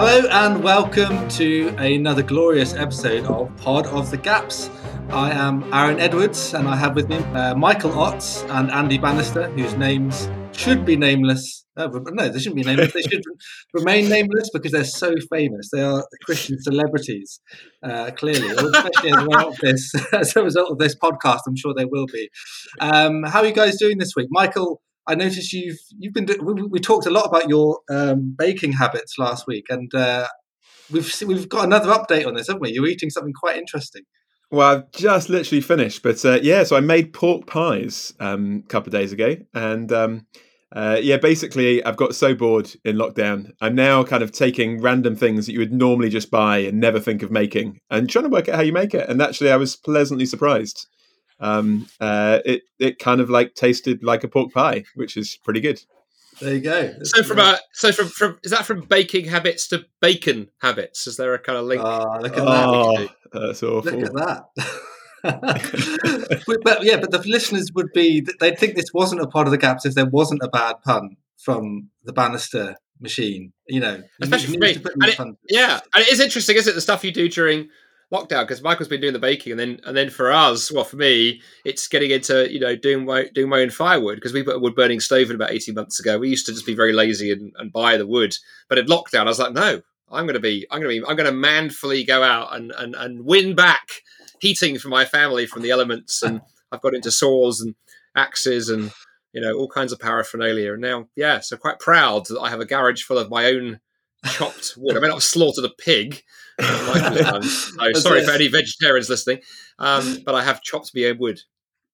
Hello and welcome to another glorious episode of Pod of the Gaps. I am Aaron Edwards and I have with me uh, Michael Ots and Andy Bannister, whose names should be nameless. Uh, no, they shouldn't be nameless. They should remain nameless because they're so famous. They are Christian celebrities, uh, clearly, especially as a, result of this, as a result of this podcast. I'm sure they will be. Um, how are you guys doing this week, Michael? I noticed you've you've been we, we talked a lot about your um, baking habits last week, and uh, we've we've got another update on this, haven't we? You're eating something quite interesting. Well, I've just literally finished, but uh, yeah, so I made pork pies um, a couple of days ago, and um, uh, yeah, basically, I've got so bored in lockdown. I'm now kind of taking random things that you would normally just buy and never think of making, and trying to work out how you make it. And actually, I was pleasantly surprised um, uh, it it kind of like tasted like a pork pie, which is pretty good. There you go. That's so from a so from from is that from baking habits to bacon habits? Is there a kind of link? Oh, look at oh, that! That's awful. Look at that. but yeah, but the listeners would be they'd think this wasn't a Pod of the Gaps if there wasn't a bad pun from the Bannister machine. You know, especially for me. And it, yeah, and it is interesting, isn't it? The stuff you do during lockdown because Michael's been doing the baking, and then and then for us, well, for me, it's getting into you know doing my doing my own firewood because we put a wood burning stove in about eighteen months ago. We used to just be very lazy and, and buy the wood, but in lockdown, I was like, no, I'm going to be, I'm going to be, I'm going to manfully go out and and and win back heating for my family from the elements, and I've got into saws and axes and you know all kinds of paraphernalia, and now yeah, so quite proud that I have a garage full of my own chopped wood. I mean, I've slaughtered a pig. so sorry for any vegetarians listening, um, but I have chopped me own wood.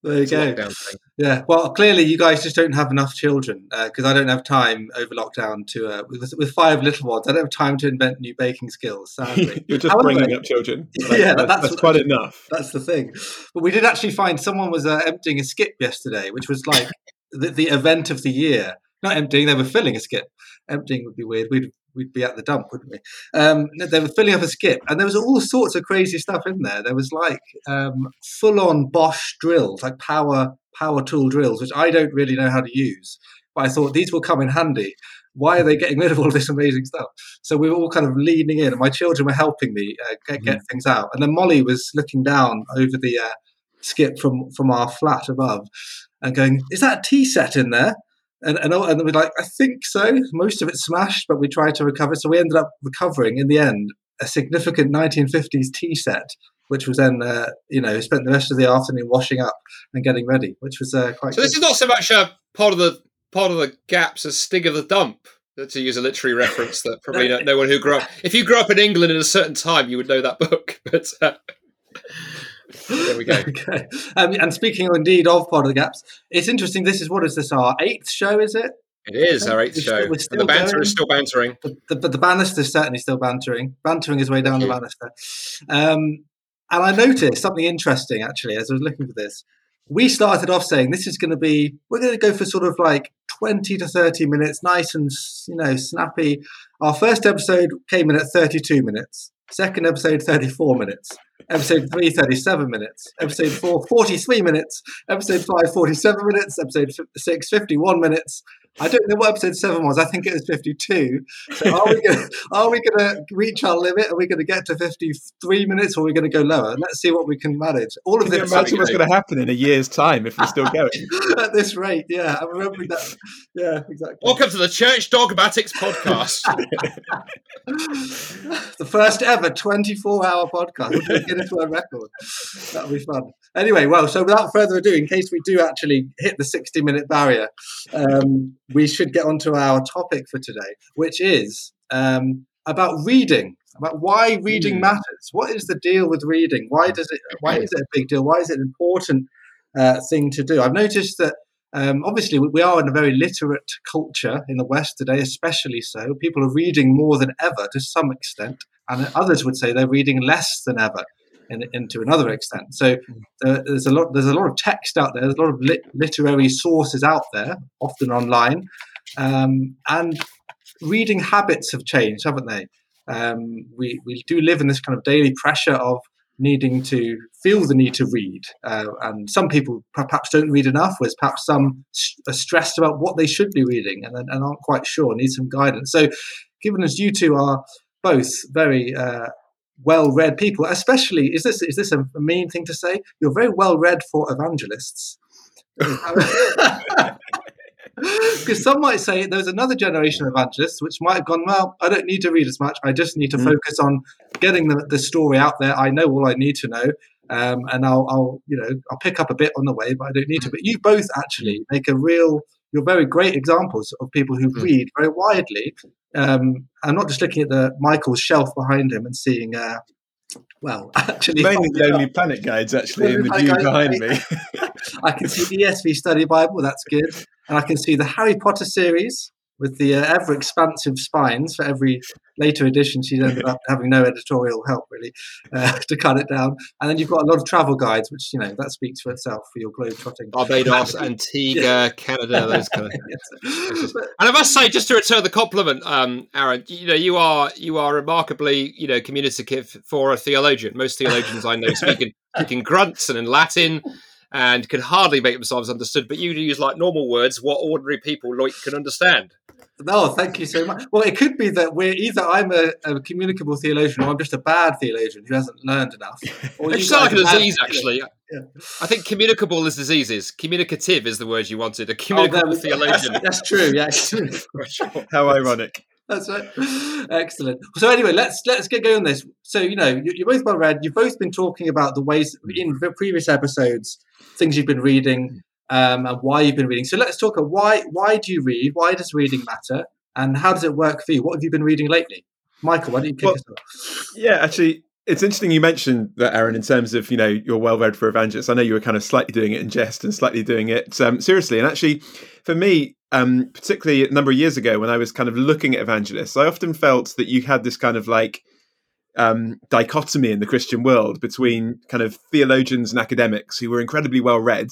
There you go. Yeah. Well, clearly you guys just don't have enough children because uh, I don't have time over lockdown to uh, with, with, five little ones. I don't have time to invent new baking skills. Sadly, you're just However, bringing up children. Like, yeah, that's, that's, quite enough. That's the thing. But we did actually find someone was uh, emptying a skip yesterday, which was like the, the event of the year. Not emptying; they were filling a skip. Emptying would be weird. We'd we'd be at the dump, wouldn't we? Um, they were filling up a skip, and there was all sorts of crazy stuff in there. There was like um, full-on Bosch drills, like power power tool drills, which I don't really know how to use, but I thought these will come in handy. Why are they getting rid of all this amazing stuff? So we were all kind of leaning in, and my children were helping me uh, get, get mm-hmm. things out, and then Molly was looking down over the uh, skip from from our flat above and going, "Is that a tea set in there?" And and, and we're like, I think so. Most of it smashed, but we tried to recover. So we ended up recovering in the end a significant 1950s tea set, which was then uh, you know spent the rest of the afternoon washing up and getting ready, which was uh, quite. So good. this is not so much a part of the Pod of the Gaps as Stig of the Dump. To use a literary reference that probably no, no one who grew up. If you grew up in England at a certain time, you would know that book. But uh, there we go. okay. Um, and speaking indeed of Pod of the Gaps, it's interesting. This is what is this our eighth show? Is it? It is our 8th show. Still, still the banter going. is still bantering. But the, but the banister is certainly still bantering, bantering his way down the banister. Um, and I noticed something interesting actually as I was looking for this. We started off saying this is going to be, we're going to go for sort of like 20 to 30 minutes, nice and, you know, snappy. Our first episode came in at 32 minutes. Second episode, 34 minutes. Episode 3, 37 minutes. Episode 4, 43 minutes. Episode 5, 47 minutes. Episode 6, 51 minutes. I don't know what episode 7 was. I think it was 52. So are we going are we going to reach our limit? Are we going to get to 53 minutes or are we going to go lower? Let's see what we can manage. All of can this. imagine what's going to happen in a year's time if we're still going? At this rate, yeah. I remember that. Yeah, exactly. Welcome to the Church Dogmatics podcast. the first ever 24 hour podcast. Into a record. That'll be fun. Anyway, well, so without further ado, in case we do actually hit the 60 minute barrier, um, we should get onto our topic for today, which is um, about reading, about why reading mm. matters. What is the deal with reading? Why does it? Why is it a big deal? Why is it an important uh, thing to do? I've noticed that um, obviously, we are in a very literate culture in the West today, especially so. People are reading more than ever to some extent, and others would say they're reading less than ever. In, in to another extent, so uh, there's a lot. There's a lot of text out there. There's a lot of lit- literary sources out there, often online, um, and reading habits have changed, haven't they? Um, we we do live in this kind of daily pressure of needing to feel the need to read. Uh, and some people perhaps don't read enough, whereas perhaps some are stressed about what they should be reading and, and aren't quite sure, need some guidance. So, given as you two are both very uh, well-read people. Especially, is this is this a mean thing to say? You're very well-read for evangelists. Because some might say there's another generation of evangelists which might have gone, well, I don't need to read as much. I just need to mm. focus on getting the, the story out there. I know all I need to know. Um, and I'll, I'll, you know, I'll pick up a bit on the way, but I don't need to. But you both actually make a real, you're very great examples of people who mm. read very widely. Um, I'm not just looking at the Michael's shelf behind him and seeing, uh, well, actually, mainly Lonely Planet guides actually in the view behind me. I can see the ESV Study Bible. That's good, and I can see the Harry Potter series with the uh, ever expansive spines for every later editions, She's ended up having no editorial help really uh, to cut it down. And then you've got a lot of travel guides, which you know that speaks for itself for your globe trotting. Barbados, Antigua, yeah. Canada, those kind of. yes. And I must say, just to return the compliment, um, Aaron, you know you are you are remarkably you know communicative for a theologian. Most theologians I know speak in, speak in grunts and in Latin and can hardly make themselves understood. But you use like normal words, what ordinary people like can understand. No, thank you so much. Well, it could be that we're either I'm a, a communicable theologian or I'm just a bad theologian who hasn't learned enough. it's like a disease, actually. Yeah. I think communicable is diseases. Communicative is the word you wanted. A oh, communicable oh, theologian. That's, that's, true. Yeah. How ironic. That's right. Excellent. So anyway, let's let's get going on this. So you know, you're both well read. You've both been talking about the ways in previous episodes, things you've been reading, um, and why you've been reading. So let's talk about why why do you read? Why does reading matter? And how does it work for you? What have you been reading lately? Michael, why don't you kick well, us off? Yeah, actually, it's interesting you mentioned that, Aaron, in terms of, you know, you're well read for evangelists. I know you were kind of slightly doing it in jest and slightly doing it um, seriously. And actually, for me, um, particularly a number of years ago when I was kind of looking at evangelists, I often felt that you had this kind of like um, dichotomy in the Christian world between kind of theologians and academics who were incredibly well read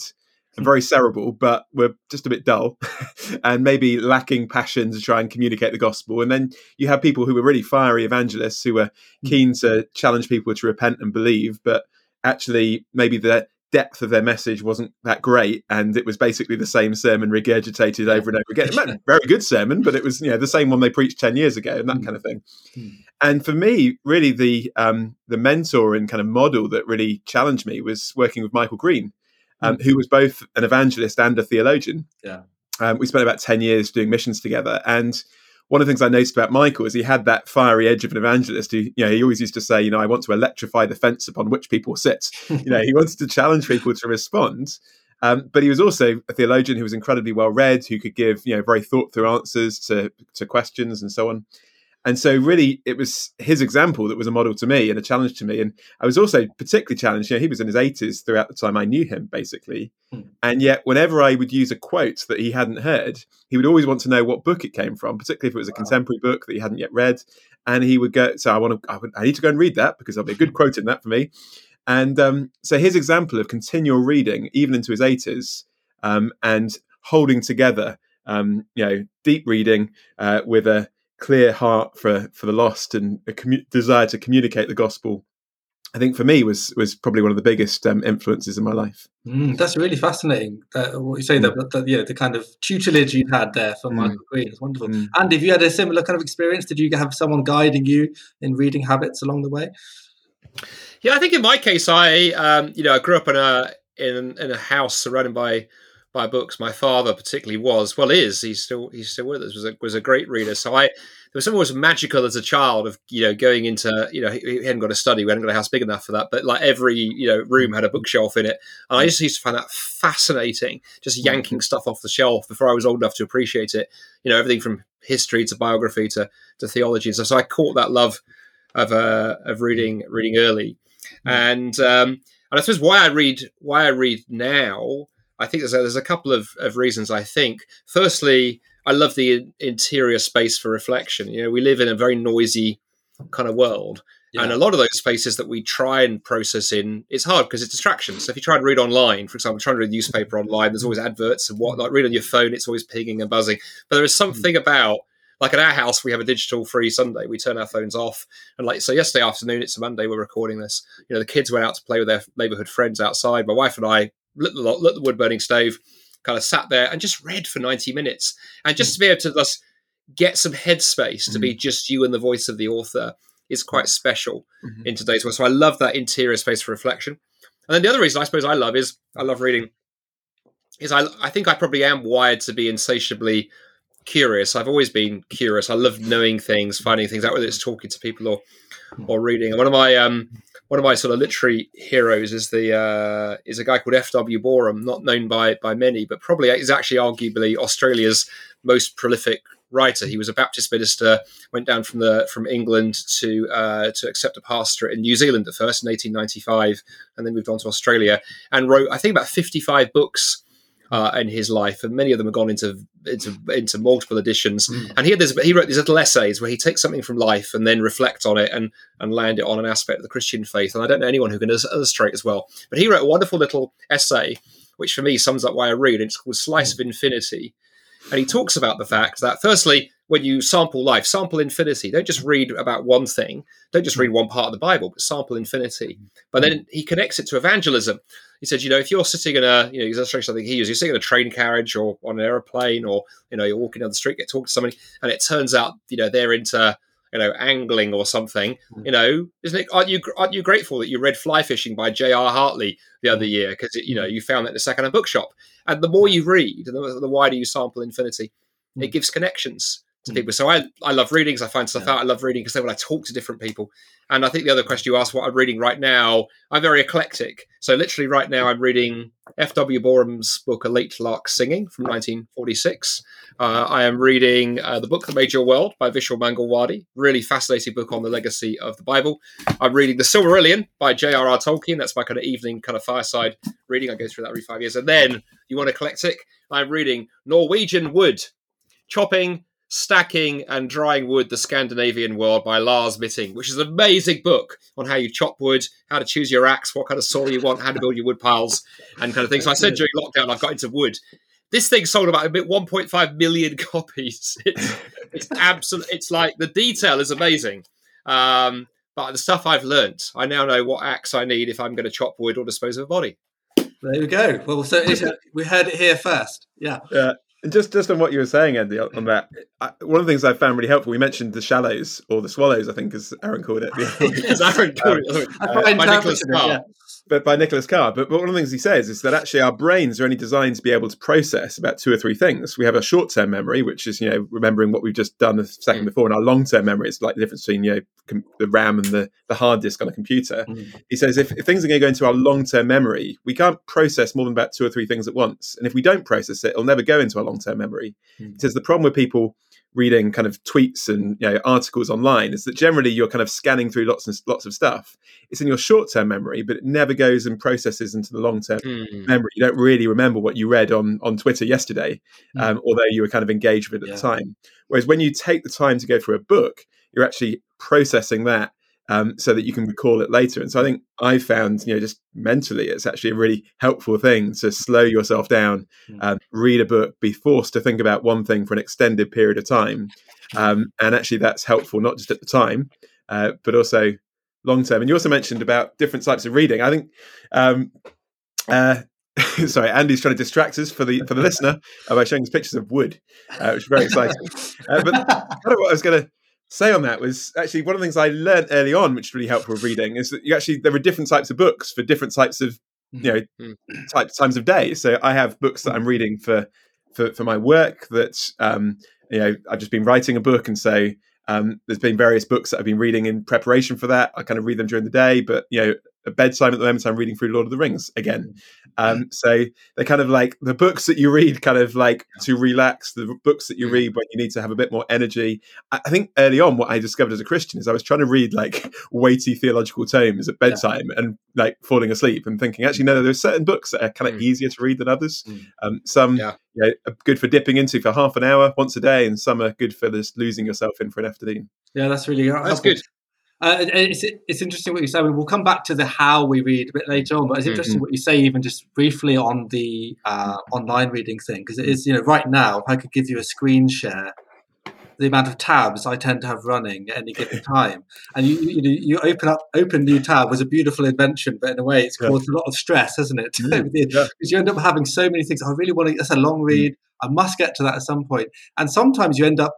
and very cerebral, but were just a bit dull and maybe lacking passion to try and communicate the gospel. And then you have people who were really fiery evangelists who were hmm. keen to challenge people to repent and believe, but actually maybe the depth of their message wasn't that great and it was basically the same sermon regurgitated over and over again very good sermon but it was you know the same one they preached 10 years ago and that mm. kind of thing mm. and for me really the um the mentor and kind of model that really challenged me was working with michael green um, who was both an evangelist and a theologian. Yeah. Um, we spent about 10 years doing missions together. And one of the things I noticed about Michael is he had that fiery edge of an evangelist who, you know, he always used to say, you know, I want to electrify the fence upon which people sit. you know, he wanted to challenge people to respond. Um, but he was also a theologian who was incredibly well read, who could give, you know, very thought through answers to, to questions and so on. And so, really, it was his example that was a model to me and a challenge to me. And I was also particularly challenged. You know, he was in his 80s throughout the time I knew him, basically. Hmm. And yet, whenever I would use a quote that he hadn't heard, he would always want to know what book it came from, particularly if it was a wow. contemporary book that he hadn't yet read. And he would go, "So I want to, I, would, I need to go and read that because there'll be a good quote in that for me." And um, so, his example of continual reading, even into his 80s, um, and holding together, um, you know, deep reading uh, with a clear heart for for the lost and a commu- desire to communicate the gospel I think for me was was probably one of the biggest um, influences in my life. Mm, that's really fascinating. Uh, what you say mm. that, that, yeah, the kind of tutelage you had there from mm. Michael Green is wonderful. Mm. And if you had a similar kind of experience, did you have someone guiding you in reading habits along the way? Yeah, I think in my case, I um, you know I grew up in a in in a house surrounded by by books. My father particularly was, well, is he's still he's still with us. was a, was a great reader. So I there was something was magical as a child of you know going into you know he, hadn't got a study, we hadn't got a house big enough for that, but like every you know room had a bookshelf in it, and I just used to find that fascinating, just mm-hmm. yanking stuff off the shelf before I was old enough to appreciate it. You know everything from history to biography to to theology and stuff. So I caught that love of uh, of reading reading early, mm-hmm. and um, and I suppose why I read why I read now I think there's a, there's a couple of, of reasons. I think firstly, I love the interior space for reflection. You know, we live in a very noisy kind of world. Yeah. And a lot of those spaces that we try and process in, it's hard because it's distractions. So if you try and read online, for example, trying to read a newspaper online, there's always adverts and what. Like read on your phone, it's always pinging and buzzing. But there is hmm. something about like at our house, we have a digital free Sunday. We turn our phones off, and like so, yesterday afternoon, it's a Monday. We're recording this. You know, the kids went out to play with their neighborhood friends outside. My wife and I lit the, lit the wood burning stove, kind of sat there and just read for 90 minutes. And just to be able to just get some headspace mm-hmm. to be mm. just you and the voice of the author is quite special mm-hmm. in today's world. So I love that interior space for reflection. And then the other reason I suppose I love is I love reading is I I think I probably am wired to be insatiably curious. I've always been curious. I love knowing things, finding things out, whether it's talking to people or or reading. One of my um one of my sort of literary heroes is the uh, is a guy called F. W. Boreham, not known by by many, but probably is actually arguably Australia's most prolific writer. He was a Baptist minister, went down from the from England to uh, to accept a pastorate in New Zealand at first in 1895, and then moved on to Australia and wrote I think about 55 books. Uh, in his life, and many of them have gone into into into multiple editions. Mm. And he had this, he wrote these little essays where he takes something from life and then reflect on it and and land it on an aspect of the Christian faith. And I don't know anyone who can illustrate as well. But he wrote a wonderful little essay, which for me sums up why I read. It's called "Slice of Infinity," And he talks about the fact that, firstly, when you sample life, sample infinity. Don't just read about one thing. Don't just read mm. one part of the Bible, but sample infinity. But then mm. he connects it to evangelism. He said, you know, if you're sitting in a, you know, he's illustrating something he uses, you're sitting in a train carriage or on an aeroplane or, you know, you're walking down the street, get talking to somebody, and it turns out, you know, they're into you know, angling or something, hmm. you know, isn't it? Aren't you aren't you grateful that you read Fly Fishing by J.R. Hartley the other mm. year because you know you found that in a second-hand bookshop? And the more you read, and the, the wider you sample infinity, it gives connections to people. So I I love readings. I find stuff yeah. out. I love reading because then when I talk to different people, and I think the other question you asked, what I'm reading right now, I'm very eclectic. So literally right now, I'm reading F.W. Boreham's book, A Late Lark Singing from 1946. Uh, I am reading uh, The Book That Made Your World by Vishal Mangalwadi, really fascinating book on the legacy of the Bible. I'm reading The Silmarillion by J.R.R. Tolkien. That's my kind of evening kind of fireside reading. I go through that every five years. And then, you want eclectic, I'm reading Norwegian Wood, Chopping, Stacking and Drying Wood, The Scandinavian World by Lars Mytting, which is an amazing book on how you chop wood, how to choose your axe, what kind of soil you want, how to build your wood piles, and kind of things. So I said during lockdown, I've got into wood. This thing sold about a bit 1.5 million copies. It's, it's absolute. It's like the detail is amazing. Um, but the stuff I've learnt, I now know what axe I need if I'm going to chop wood or dispose of a body. There we go. Well, so we heard it here first. Yeah. Yeah. And just just on what you were saying, Andy, on that, I, one of the things I found really helpful, we mentioned the shallows or the swallows, I think, as Aaron called it. as Aaron called it, uh, by Nicholas Carr. But by Nicholas Carr. But, but one of the things he says is that actually our brains are only designed to be able to process about two or three things. We have a short term memory, which is you know remembering what we've just done the second mm. before, and our long term memory is like the difference between you know com- the RAM and the, the hard disk on a computer. Mm. He says if, if things are going to go into our long term memory, we can't process more than about two or three things at once, and if we don't process it, it'll never go into our long term memory. Mm. He says the problem with people reading kind of tweets and you know, articles online is that generally you're kind of scanning through lots and lots of stuff. It's in your short term memory, but it never goes and processes into the long term mm. memory. You don't really remember what you read on on Twitter yesterday, mm. um, although you were kind of engaged with it at yeah. the time. Whereas when you take the time to go through a book, you're actually processing that um, so that you can recall it later. And so I think I found, you know, just mentally, it's actually a really helpful thing to slow yourself down, hmm. um, read a book, be forced to think about one thing for an extended period of time. Um, and actually, that's helpful not just at the time, uh, but also long term. And you also mentioned about different types of reading. I think. Um, uh, sorry, Andy's trying to distract us for the for the listener by showing us pictures of wood, uh, which is very exciting. Uh, but kind of what I was going to say on that was actually one of the things I learned early on, which is really helpful with reading, is that you actually there are different types of books for different types of you know mm-hmm. types times of day. So I have books that I'm reading for for, for my work that um, you know I've just been writing a book, and so um, there's been various books that I've been reading in preparation for that. I kind of read them during the day, but you know bedtime at the moment i'm reading through lord of the rings again. Um, so they're kind of like the books that you read kind of like to relax the books that you read when you need to have a bit more energy. I think early on what i discovered as a christian is i was trying to read like weighty theological tomes at bedtime yeah. and like falling asleep and thinking actually no there's certain books that are kind of mm. easier to read than others. Mm. um, some yeah. you know, are good for dipping into for half an hour once a day and some are good for just losing yourself in for an afternoon. Yeah that's really that's good uh, it's, it's interesting what you say. We'll come back to the how we read a bit later on, but it's interesting mm-hmm. what you say, even just briefly on the uh, online reading thing, because it is, you know, right now, if I could give you a screen share, the amount of tabs I tend to have running at any given time, and you you, you open up open new tab was a beautiful invention, but in a way, it's caused yeah. a lot of stress, hasn't it? Mm-hmm. Because yeah. you end up having so many things. I really want to. That's a long mm. read. I must get to that at some point, and sometimes you end up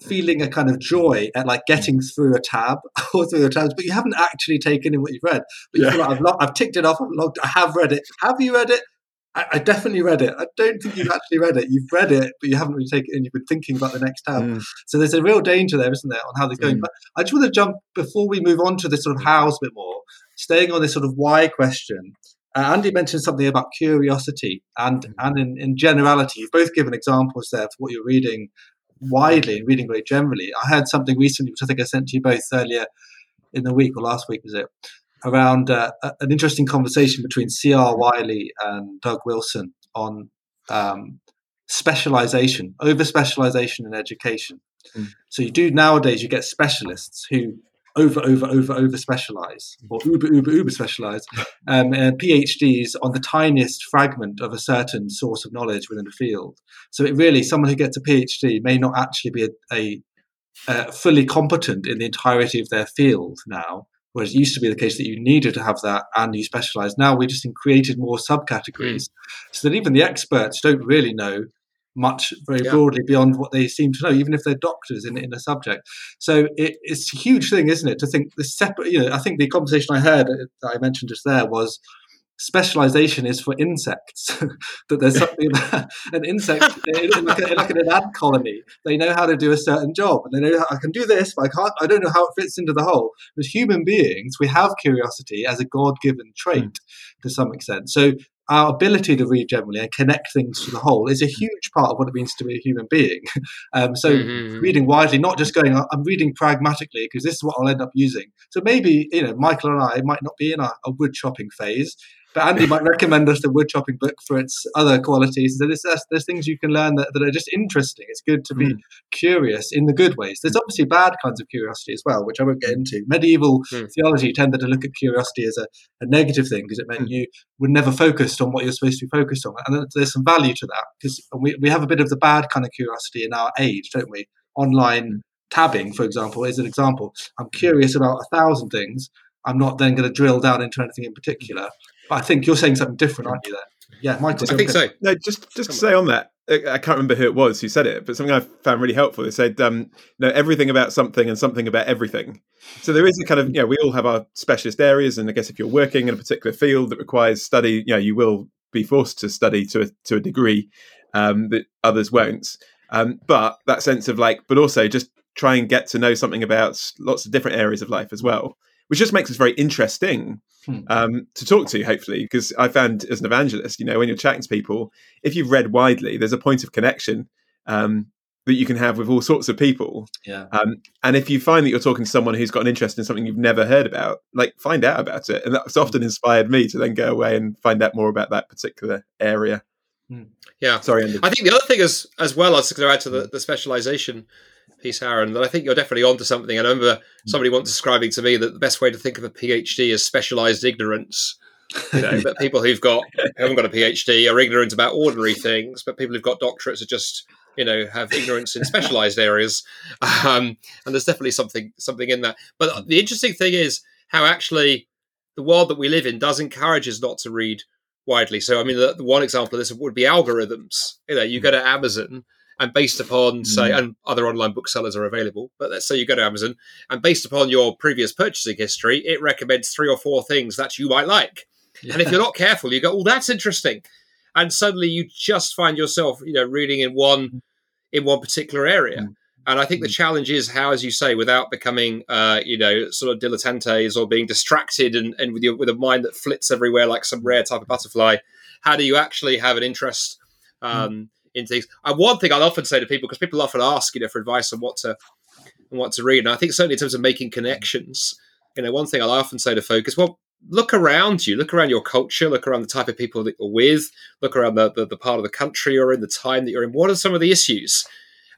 feeling a kind of joy at like getting through a tab or through the tabs, but you haven't actually taken in what you've read. But you yeah. feel like I've, lo- I've ticked it off, I've logged, I have read it. Have you read it? I, I, definitely read it. I don't think you've actually read it. You've read it, but you haven't really taken it in. You've been thinking about the next tab. Mm. So there's a real danger there, isn't there, on how they're going. Mm. But I just want to jump before we move on to this sort of hows a bit more, staying on this sort of why question. Uh, Andy mentioned something about curiosity and mm. and in, in generality. You've both given examples there for what you're reading widely and reading very generally. I had something recently, which I think I sent to you both earlier in the week or last week, was it? Around uh, an interesting conversation between C.R. Wiley and Doug Wilson on um, specialization, over specialization in education. Mm. So you do nowadays, you get specialists who over, over, over, over specialize or uber, uber, uber specialize, um, uh, PhDs on the tiniest fragment of a certain source of knowledge within a field. So it really, someone who gets a PhD may not actually be a, a, a fully competent in the entirety of their field now. Whereas it used to be the case that you needed to have that and you specialized. Now we've just created more subcategories mm. so that even the experts don't really know much very yeah. broadly beyond what they seem to know, even if they're doctors in, in a subject. So it, it's a huge thing, isn't it, to think the separate, you know, I think the conversation I heard that I mentioned just there was specialization is for insects. that there's something about an insect in, like, a, like, an ant colony. They know how to do a certain job, and they know how, I can do this, but I can't. I don't know how it fits into the whole. As human beings, we have curiosity as a God-given trait mm. to some extent. So our ability to read generally and connect things to the whole is a mm-hmm. huge part of what it means to be a human being. Um, so mm-hmm. reading widely, not just going, I'm reading pragmatically because this is what I'll end up using. So maybe, you know, Michael and I might not be in a, a wood chopping phase, but Andy might recommend us the wood chopping book for its other qualities. So there's, there's things you can learn that, that are just interesting. It's good to be mm. curious in the good ways. There's obviously bad kinds of curiosity as well, which I won't get into. Medieval mm. theology tended to look at curiosity as a, a negative thing because it meant mm. you were never focused on what you're supposed to be focused on. And there's some value to that because we, we have a bit of the bad kind of curiosity in our age, don't we? Online hmm. tabbing, for example, is an example. I'm curious about a thousand things. I'm not then going to drill down into anything in particular. I think you're saying something different, aren't you? There, yeah, Michael. I think so. No, just just to say on that, I can't remember who it was who said it, but something I found really helpful. They said, um, "No, everything about something and something about everything." So there is a kind of, you know, we all have our specialist areas, and I guess if you're working in a particular field that requires study, you know, you will be forced to study to a to a degree um, that others won't. Um, but that sense of like, but also just try and get to know something about lots of different areas of life as well which just makes us very interesting hmm. um, to talk to, hopefully. Because I found as an evangelist, you know, when you're chatting to people, if you've read widely, there's a point of connection um, that you can have with all sorts of people. Yeah. Um, and if you find that you're talking to someone who's got an interest in something you've never heard about, like find out about it. And that's hmm. often inspired me to then go away and find out more about that particular area. Hmm. Yeah. Sorry, Andy. I think the other thing is, as well as to add to the, the specialization piece, Aaron, that I think you're definitely onto something. I remember somebody once describing to me that the best way to think of a PhD is specialized ignorance. You know, that people who've got who haven't got a PhD are ignorant about ordinary things, but people who've got doctorates are just you know have ignorance in specialized areas. Um, and there's definitely something something in that. But the interesting thing is how actually the world that we live in does encourage us not to read widely. So, I mean, the, the, one example of this would be algorithms. You know, you go to Amazon and based upon say mm. and other online booksellers are available but let's say you go to amazon and based upon your previous purchasing history it recommends three or four things that you might like yeah. and if you're not careful you go oh that's interesting and suddenly you just find yourself you know reading in one mm. in one particular area mm. and i think the mm. challenge is how as you say without becoming uh, you know sort of dilettantes or being distracted and, and with your with a mind that flits everywhere like some rare type of butterfly how do you actually have an interest um, in things. And one thing I'll often say to people, because people often ask, you know, for advice on what to and what to read, and I think certainly in terms of making connections, you know, one thing I'll often say to folks, well, look around you, look around your culture, look around the type of people that you're with, look around the, the, the part of the country you're in, the time that you're in. What are some of the issues?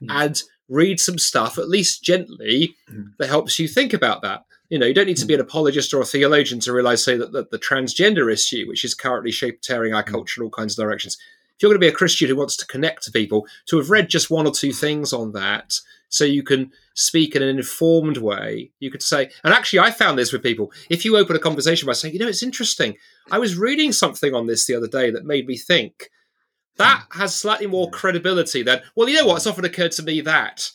Mm. And read some stuff, at least gently, mm. that helps you think about that. You know, you don't need to be an apologist or a theologian to realize, say, that, that the transgender issue, which is currently shape tearing our culture in all kinds of directions, if you're going to be a Christian who wants to connect to people, to have read just one or two things on that, so you can speak in an informed way. You could say, and actually, I found this with people. If you open a conversation by saying, you know, it's interesting. I was reading something on this the other day that made me think. That has slightly more credibility than, well, you know what? It's often occurred to me that.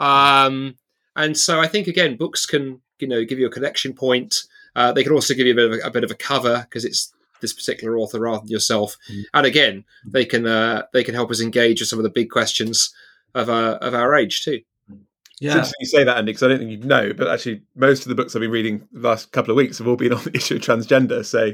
Um, and so I think again, books can you know give you a connection point. Uh, they can also give you a bit of a, a bit of a cover because it's this particular author rather than yourself. Mm. And again, they can uh, they can help us engage with some of the big questions of uh, of our age too. Yeah, it's you say that, Andy, because I don't think you know, but actually, most of the books I've been reading the last couple of weeks have all been on the issue of transgender. So,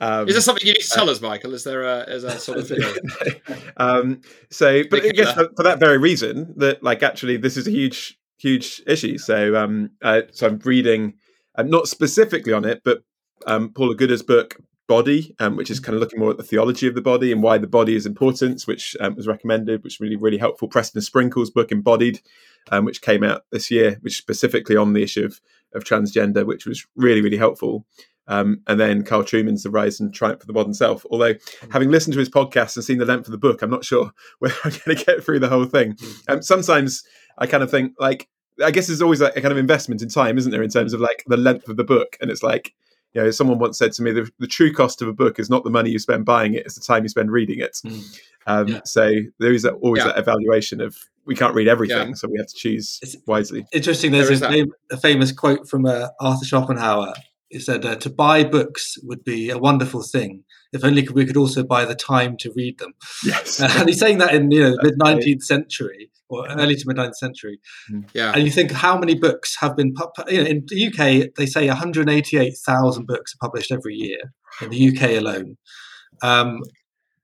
um, is there something you need to tell uh, us, Michael? Is there a, is a sort of um, so, but I guess for, for, that very reason, that like actually, this is a huge, huge issue. So, um, uh, so I'm reading, uh, not specifically on it, but um, Paula Gooder's book body, um, which is kind of looking more at the theology of the body and why the body is important, which um, was recommended, which really, really helpful. Preston Sprinkle's book, Embodied, um, which came out this year, which specifically on the issue of, of transgender, which was really, really helpful. Um, and then Carl Trueman's The Rise and Triumph of the Modern Self. Although, having listened to his podcast and seen the length of the book, I'm not sure whether I'm going to get through the whole thing. Um, sometimes I kind of think, like, I guess there's always like a kind of investment in time, isn't there, in terms of like the length of the book? And it's like, you know, someone once said to me, the, the, true cost of a book is not the money you spend buying it; it's the time you spend reading it. Mm. Um, yeah. So there is always yeah. that evaluation of we can't read everything, yeah. so we have to choose it's wisely. Interesting. There's there a, a, famous quote from uh, Arthur Schopenhauer. He said, uh, "To buy books would be a wonderful thing if only we could also buy the time to read them." Yes, and he's saying that in you know mid nineteenth century or early to mid 19th century. Hmm. Yeah. And you think how many books have been, you know, in the UK, they say 188,000 books are published every year in the UK alone. Um,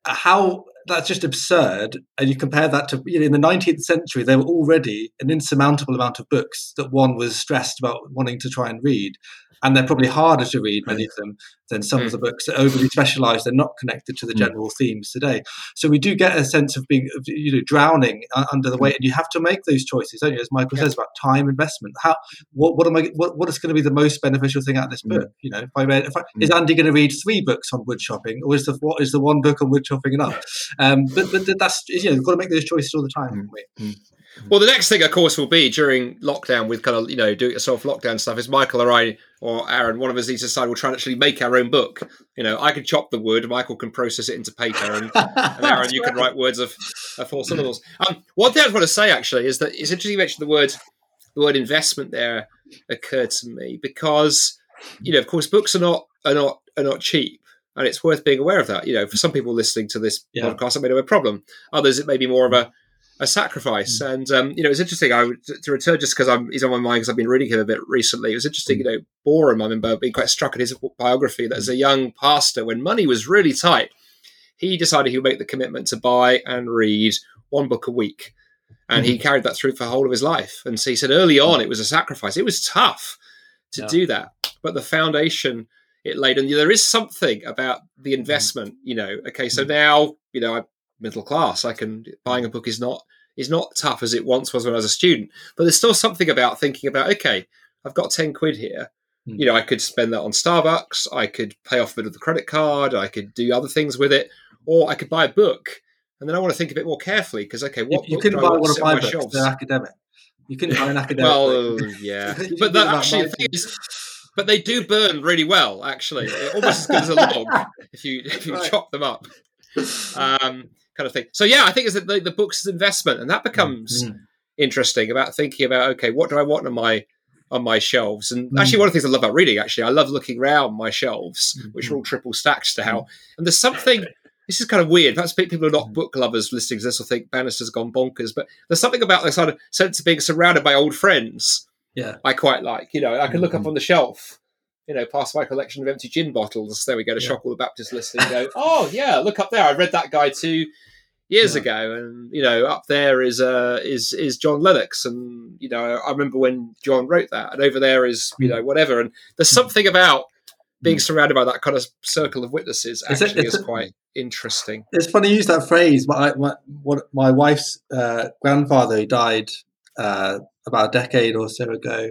how that's just absurd. And you compare that to, you know, in the 19th century, there were already an insurmountable amount of books that one was stressed about wanting to try and read and they're probably harder to read many of them than some of hmm. the books that are overly specialized they're not connected to the hmm. general themes today. So we do get a sense of being you know drowning under the hmm. weight and you have to make those choices don't you? As michael yeah. says about time investment. How what, what am i what, what is going to be the most beneficial thing out of this book? You know if i read if I, is andy going to read three books on wood shopping or is the what is the one book on wood shopping enough? Um but, but that's you know you've got to make those choices all the time. Well, the next thing, of course, will be during lockdown with kind of you know do it yourself lockdown stuff. Is Michael or I or Aaron, one of us needs to decide we'll try and actually make our own book. You know, I can chop the wood, Michael can process it into paper, and, and Aaron, you can write words of, of four syllables. Um, one thing I want to say actually is that it's interesting you mentioned the word the word investment there occurred to me because you know, of course, books are not are not are not cheap. And it's worth being aware of that. You know, for some people listening to this yeah. podcast, it may be a problem. Others, it may be more of a a sacrifice. Mm. And um, you know, it's interesting. I would to return just because I'm he's on my mind because I've been reading him a bit recently. It was interesting. Mm. You know, Boreham. I remember being quite struck at his biography that as mm. a young pastor, when money was really tight, he decided he would make the commitment to buy and read one book a week, and mm. he carried that through for the whole of his life. And so he said early on it was a sacrifice. It was tough to yeah. do that, but the foundation it laid, and there is something about the mm. investment. You know, okay, so now you know I middle class. I can buying a book is not is not tough as it once was when I was a student. But there's still something about thinking about okay, I've got ten quid here. Mm. You know, I could spend that on Starbucks. I could pay off a bit of the credit card. I could do other things with it, or I could buy a book. And then I want to think a bit more carefully because okay, what you, you couldn't buy one of my books? Shelves? They're academic. You couldn't buy an academic. well, yeah, but that actually the thing is, but they do burn really well. Actually, almost as good as a log if you if you right. chop them up. Um, kind of thing. So yeah, I think it's the, the book's is investment, and that becomes mm-hmm. interesting about thinking about okay, what do I want on my on my shelves? And mm-hmm. actually, one of the things I love about reading, actually, I love looking around my shelves, mm-hmm. which are all triple stacked now. Mm-hmm. And there's something. This is kind of weird. Perhaps people who are not mm-hmm. book lovers listening to this will think Bannister's gone bonkers, but there's something about the sort of sense of being surrounded by old friends. Yeah, I quite like. You know, I can look up mm-hmm. on the shelf you know, past my collection of empty gin bottles. There we go to yeah. shock all the Baptist listeners. Go, oh yeah, look up there. I read that guy too years yeah. ago, and you know, up there is uh, is is John Lennox, and you know, I remember when John wrote that, and over there is you know whatever, and there's hmm. something about being hmm. surrounded by that kind of circle of witnesses actually it's, it's, is quite interesting. It's funny you use that phrase. My my, what, my wife's uh, grandfather who died uh, about a decade or so ago.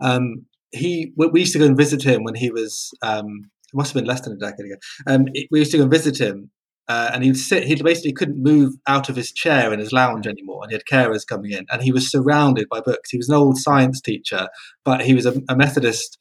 Um, he we used to go and visit him when he was um, it must have been less than a decade ago. Um, we used to go and visit him, uh, and he'd sit. He basically couldn't move out of his chair in his lounge anymore, and he had carers coming in, and he was surrounded by books. He was an old science teacher, but he was a, a Methodist.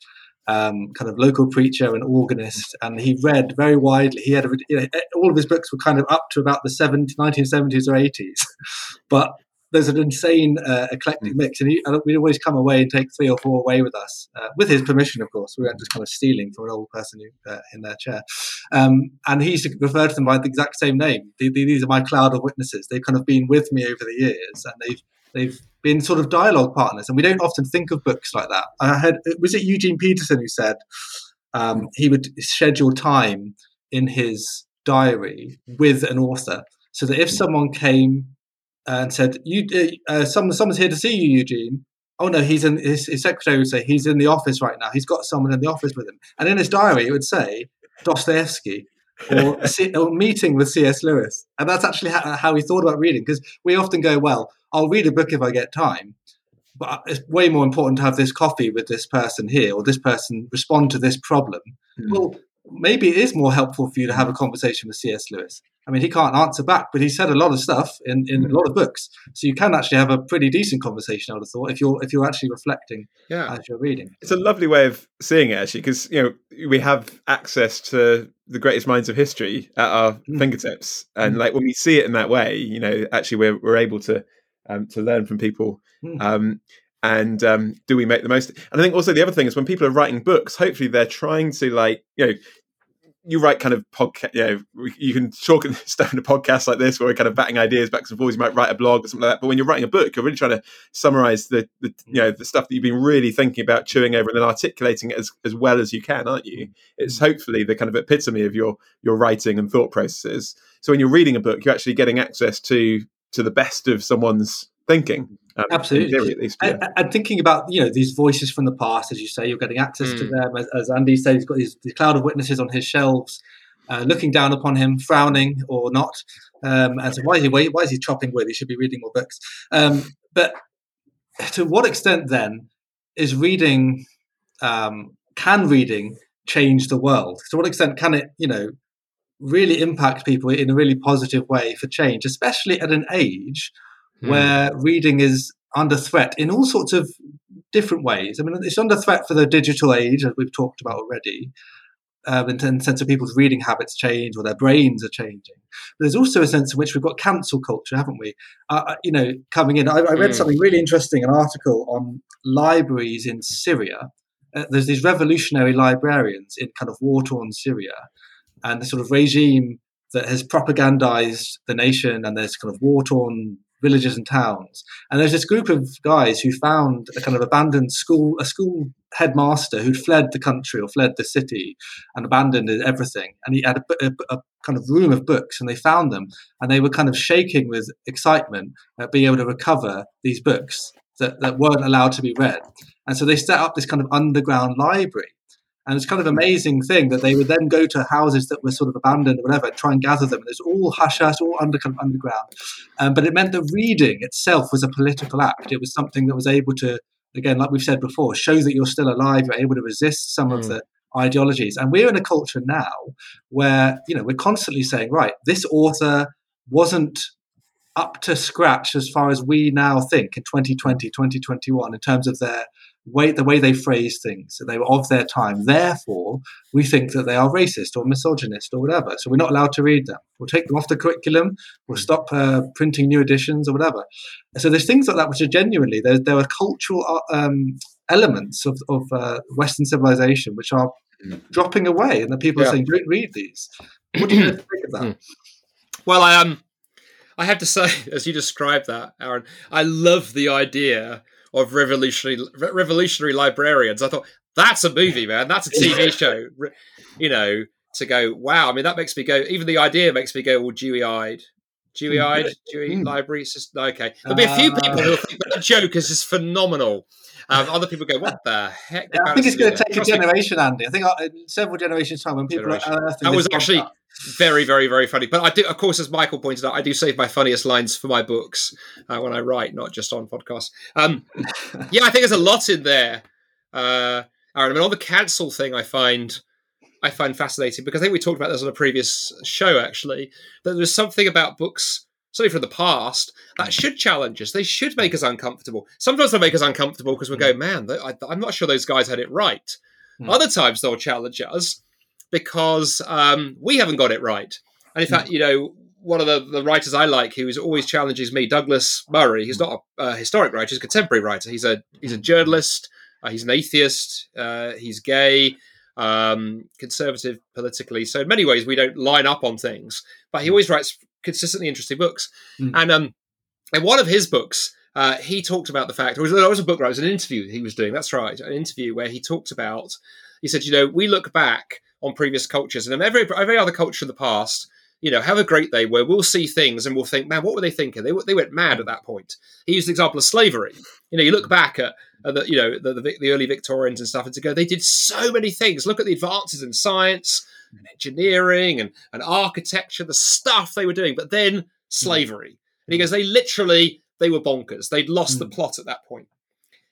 Um, kind of local preacher and organist, and he read very widely. He had a, you know, all of his books were kind of up to about the 70, 1970s or 80s, but there's an insane uh, eclectic mm. mix, and, he, and, we'd always come away and take three or four away with us, uh, with his permission, of course. We weren't just kind of stealing from an old person who, uh, in their chair. Um, and he used to refer to them by the exact same name. These are my cloud of witnesses. They've kind of been with me over the years, and they've they've been sort of dialogue partners. And we don't often think of books like that. I had was it Eugene Peterson who said um, he would schedule time in his diary with an author, so that if someone came and said, "You, uh, uh, someone, someone's here to see you, Eugene." Oh no, he's in. His, his, secretary would say he's in the office right now. He's got someone in the office with him, and in his diary it would say Dostoevsky or, or meeting with C.S. Lewis, and that's actually how, how he thought about reading. Because we often go, "Well, I'll read a book if I get time," but it's way more important to have this coffee with this person here or this person respond to this problem. Mm. Well, maybe it is more helpful for you to have a conversation with C.S. Lewis. I mean, he can't answer back, but he said a lot of stuff in, in a lot of books, so you can actually have a pretty decent conversation. I would have thought if you're if you're actually reflecting yeah. as you're reading. It's a lovely way of seeing it, actually, because you know we have access to the greatest minds of history at our mm. fingertips, and mm. like when we see it in that way, you know, actually we're we're able to um, to learn from people. Mm. Um, and um, do we make the most? And I think also the other thing is when people are writing books, hopefully they're trying to like you know you write kind of podcast, you know, you can talk and stuff in a podcast like this where we're kind of batting ideas back and forth. You might write a blog or something like that. But when you're writing a book, you're really trying to summarize the, the you know, the stuff that you've been really thinking about, chewing over, and then articulating it as, as well as you can, aren't you? It's mm. hopefully the kind of epitome of your your writing and thought processes. So when you're reading a book, you're actually getting access to to the best of someone's thinking. Um, Absolutely. Theory, least, yeah. and, and, thinking about you know these voices from the past, as you say, you're getting access mm. to them. As, as, Andy said, he's got these, these cloud of witnesses on his shelves, uh, looking down upon him, frowning or not. Um, and so, why is he why is he chopping wood? He should be reading more books. Um, but to what extent then is reading um, can reading change the world? To what extent can it you know really impact people in a really positive way for change, especially at an age mm. where reading is under threat in all sorts of different ways. I mean, it's under threat for the digital age, as we've talked about already, um, in, the sense of people's reading habits change or their brains are changing. But there's also a sense in which we've got cancel culture, haven't we? Uh, uh you know, coming in. I, I read mm. something really interesting, an article on libraries in Syria. Uh, there's these revolutionary librarians in kind of war-torn Syria, and the sort of regime that has propagandized the nation, and there's kind of war-torn villages and towns. And there's this group of guys who found a kind of abandoned school, a school headmaster who'd fled the country or fled the city and abandoned everything. And he had a, a, a kind of room of books, and they found them, and they were kind of shaking with excitement at being able to recover these books that, that weren't allowed to be read. And so they set up this kind of underground library and it's kind of an amazing thing that they would then go to houses that were sort of abandoned or whatever, try and gather them. And it's all hush hush, all under kind of underground. Um, but it meant that reading itself was a political act. It was something that was able to, again, like we've said before, show that you're still alive. You're able to resist some mm. of the ideologies. And we're in a culture now where you know we're constantly saying, right, this author wasn't up to scratch as far as we now think in 2020 2021 in terms of their way the way they phrase things that they were of their time. Therefore we think that they are racist or misogynist or whatever. So we're not allowed to read them. We'll take them off the curriculum. We'll stop uh, printing new editions or whatever. So there's things like that which are genuinely there, there are cultural uh, um, elements of, of uh, western civilization which are dropping away and the people yeah. are saying don't read these. What do you think of that? Hmm. well i um I have to say, as you described that, Aaron, I love the idea of revolutionary revolutionary librarians. I thought that's a movie, man. That's a TV show. You know, to go, wow. I mean, that makes me go. Even the idea makes me go, well, dewy eyed. Dewy eyed, dewy mm. library. Just okay. There'll be a few people who think that the joke is just phenomenal. Um, other people go, "What the heck?" Yeah, I think it's going to take a generation, Andy. I think uh, several generations time when people Generation. are that was actually very, very, very funny. But I do, of course, as Michael pointed out, I do save my funniest lines for my books uh, when I write, not just on podcasts. Um, yeah, I think there's a lot in there. Uh, Aaron, I mean, on the cancel thing, I find I find fascinating because I think we talked about this on a previous show. Actually, that there's something about books certainly from the past, that should challenge us. They should make us uncomfortable. Sometimes they make us uncomfortable because we go, hmm. man, I, am not sure those guys had it right. Mm. Other times they'll challenge us because um, we haven't got it right. And in mm. fact, you know, one of the, the writers I like who is always challenges me, Douglas Murray. He's not a, a historic writer; he's a contemporary writer. He's a he's a journalist. Uh, he's an atheist. Uh, he's gay, um, conservative politically. So in many ways, we don't line up on things. But he hmm. always writes consistently interesting books. Mm. And um, in one of his books, uh, he talked about the fact, or it was a book, right? It was an interview he was doing. That's right, an interview where he talked about. He said, you know, we look back on previous cultures, and every every other culture of the past you know, however great they were, we'll see things and we'll think, man, what were they thinking? They, they went mad at that point. He used the example of slavery. You know, you look back at, at the, you know, the, the, the, early Victorians and stuff and to go, they did so many things. Look at the advances in science and engineering and, and architecture, the stuff they were doing, but then slavery. And he goes, they literally, they were bonkers. They'd lost mm. the plot at that point.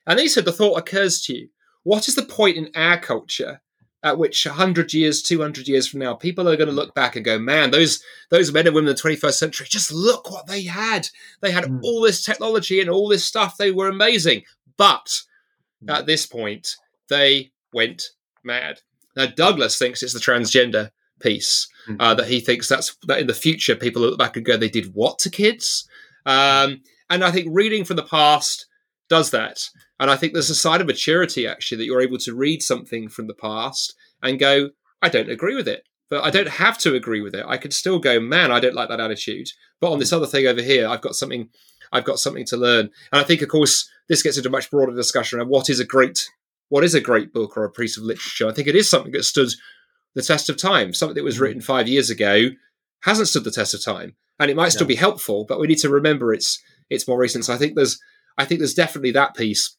And he said, the thought occurs to you, what is the point in our culture at which 100 years 200 years from now people are going to look back and go man those those men and women in the 21st century just look what they had they had mm. all this technology and all this stuff they were amazing but mm. at this point they went mad now douglas thinks it's the transgender piece mm. uh, that he thinks that's that in the future people look back and go they did what to kids um, and i think reading from the past does that and I think there's a side of maturity actually that you're able to read something from the past and go, I don't agree with it. But I don't have to agree with it. I can still go, man, I don't like that attitude. But on this other thing over here, I've got something I've got something to learn. And I think, of course, this gets into a much broader discussion around what is a great what is a great book or a piece of literature. I think it is something that stood the test of time. Something that was mm-hmm. written five years ago hasn't stood the test of time, and it might still be helpful. But we need to remember it's it's more recent. So I think there's I think there's definitely that piece.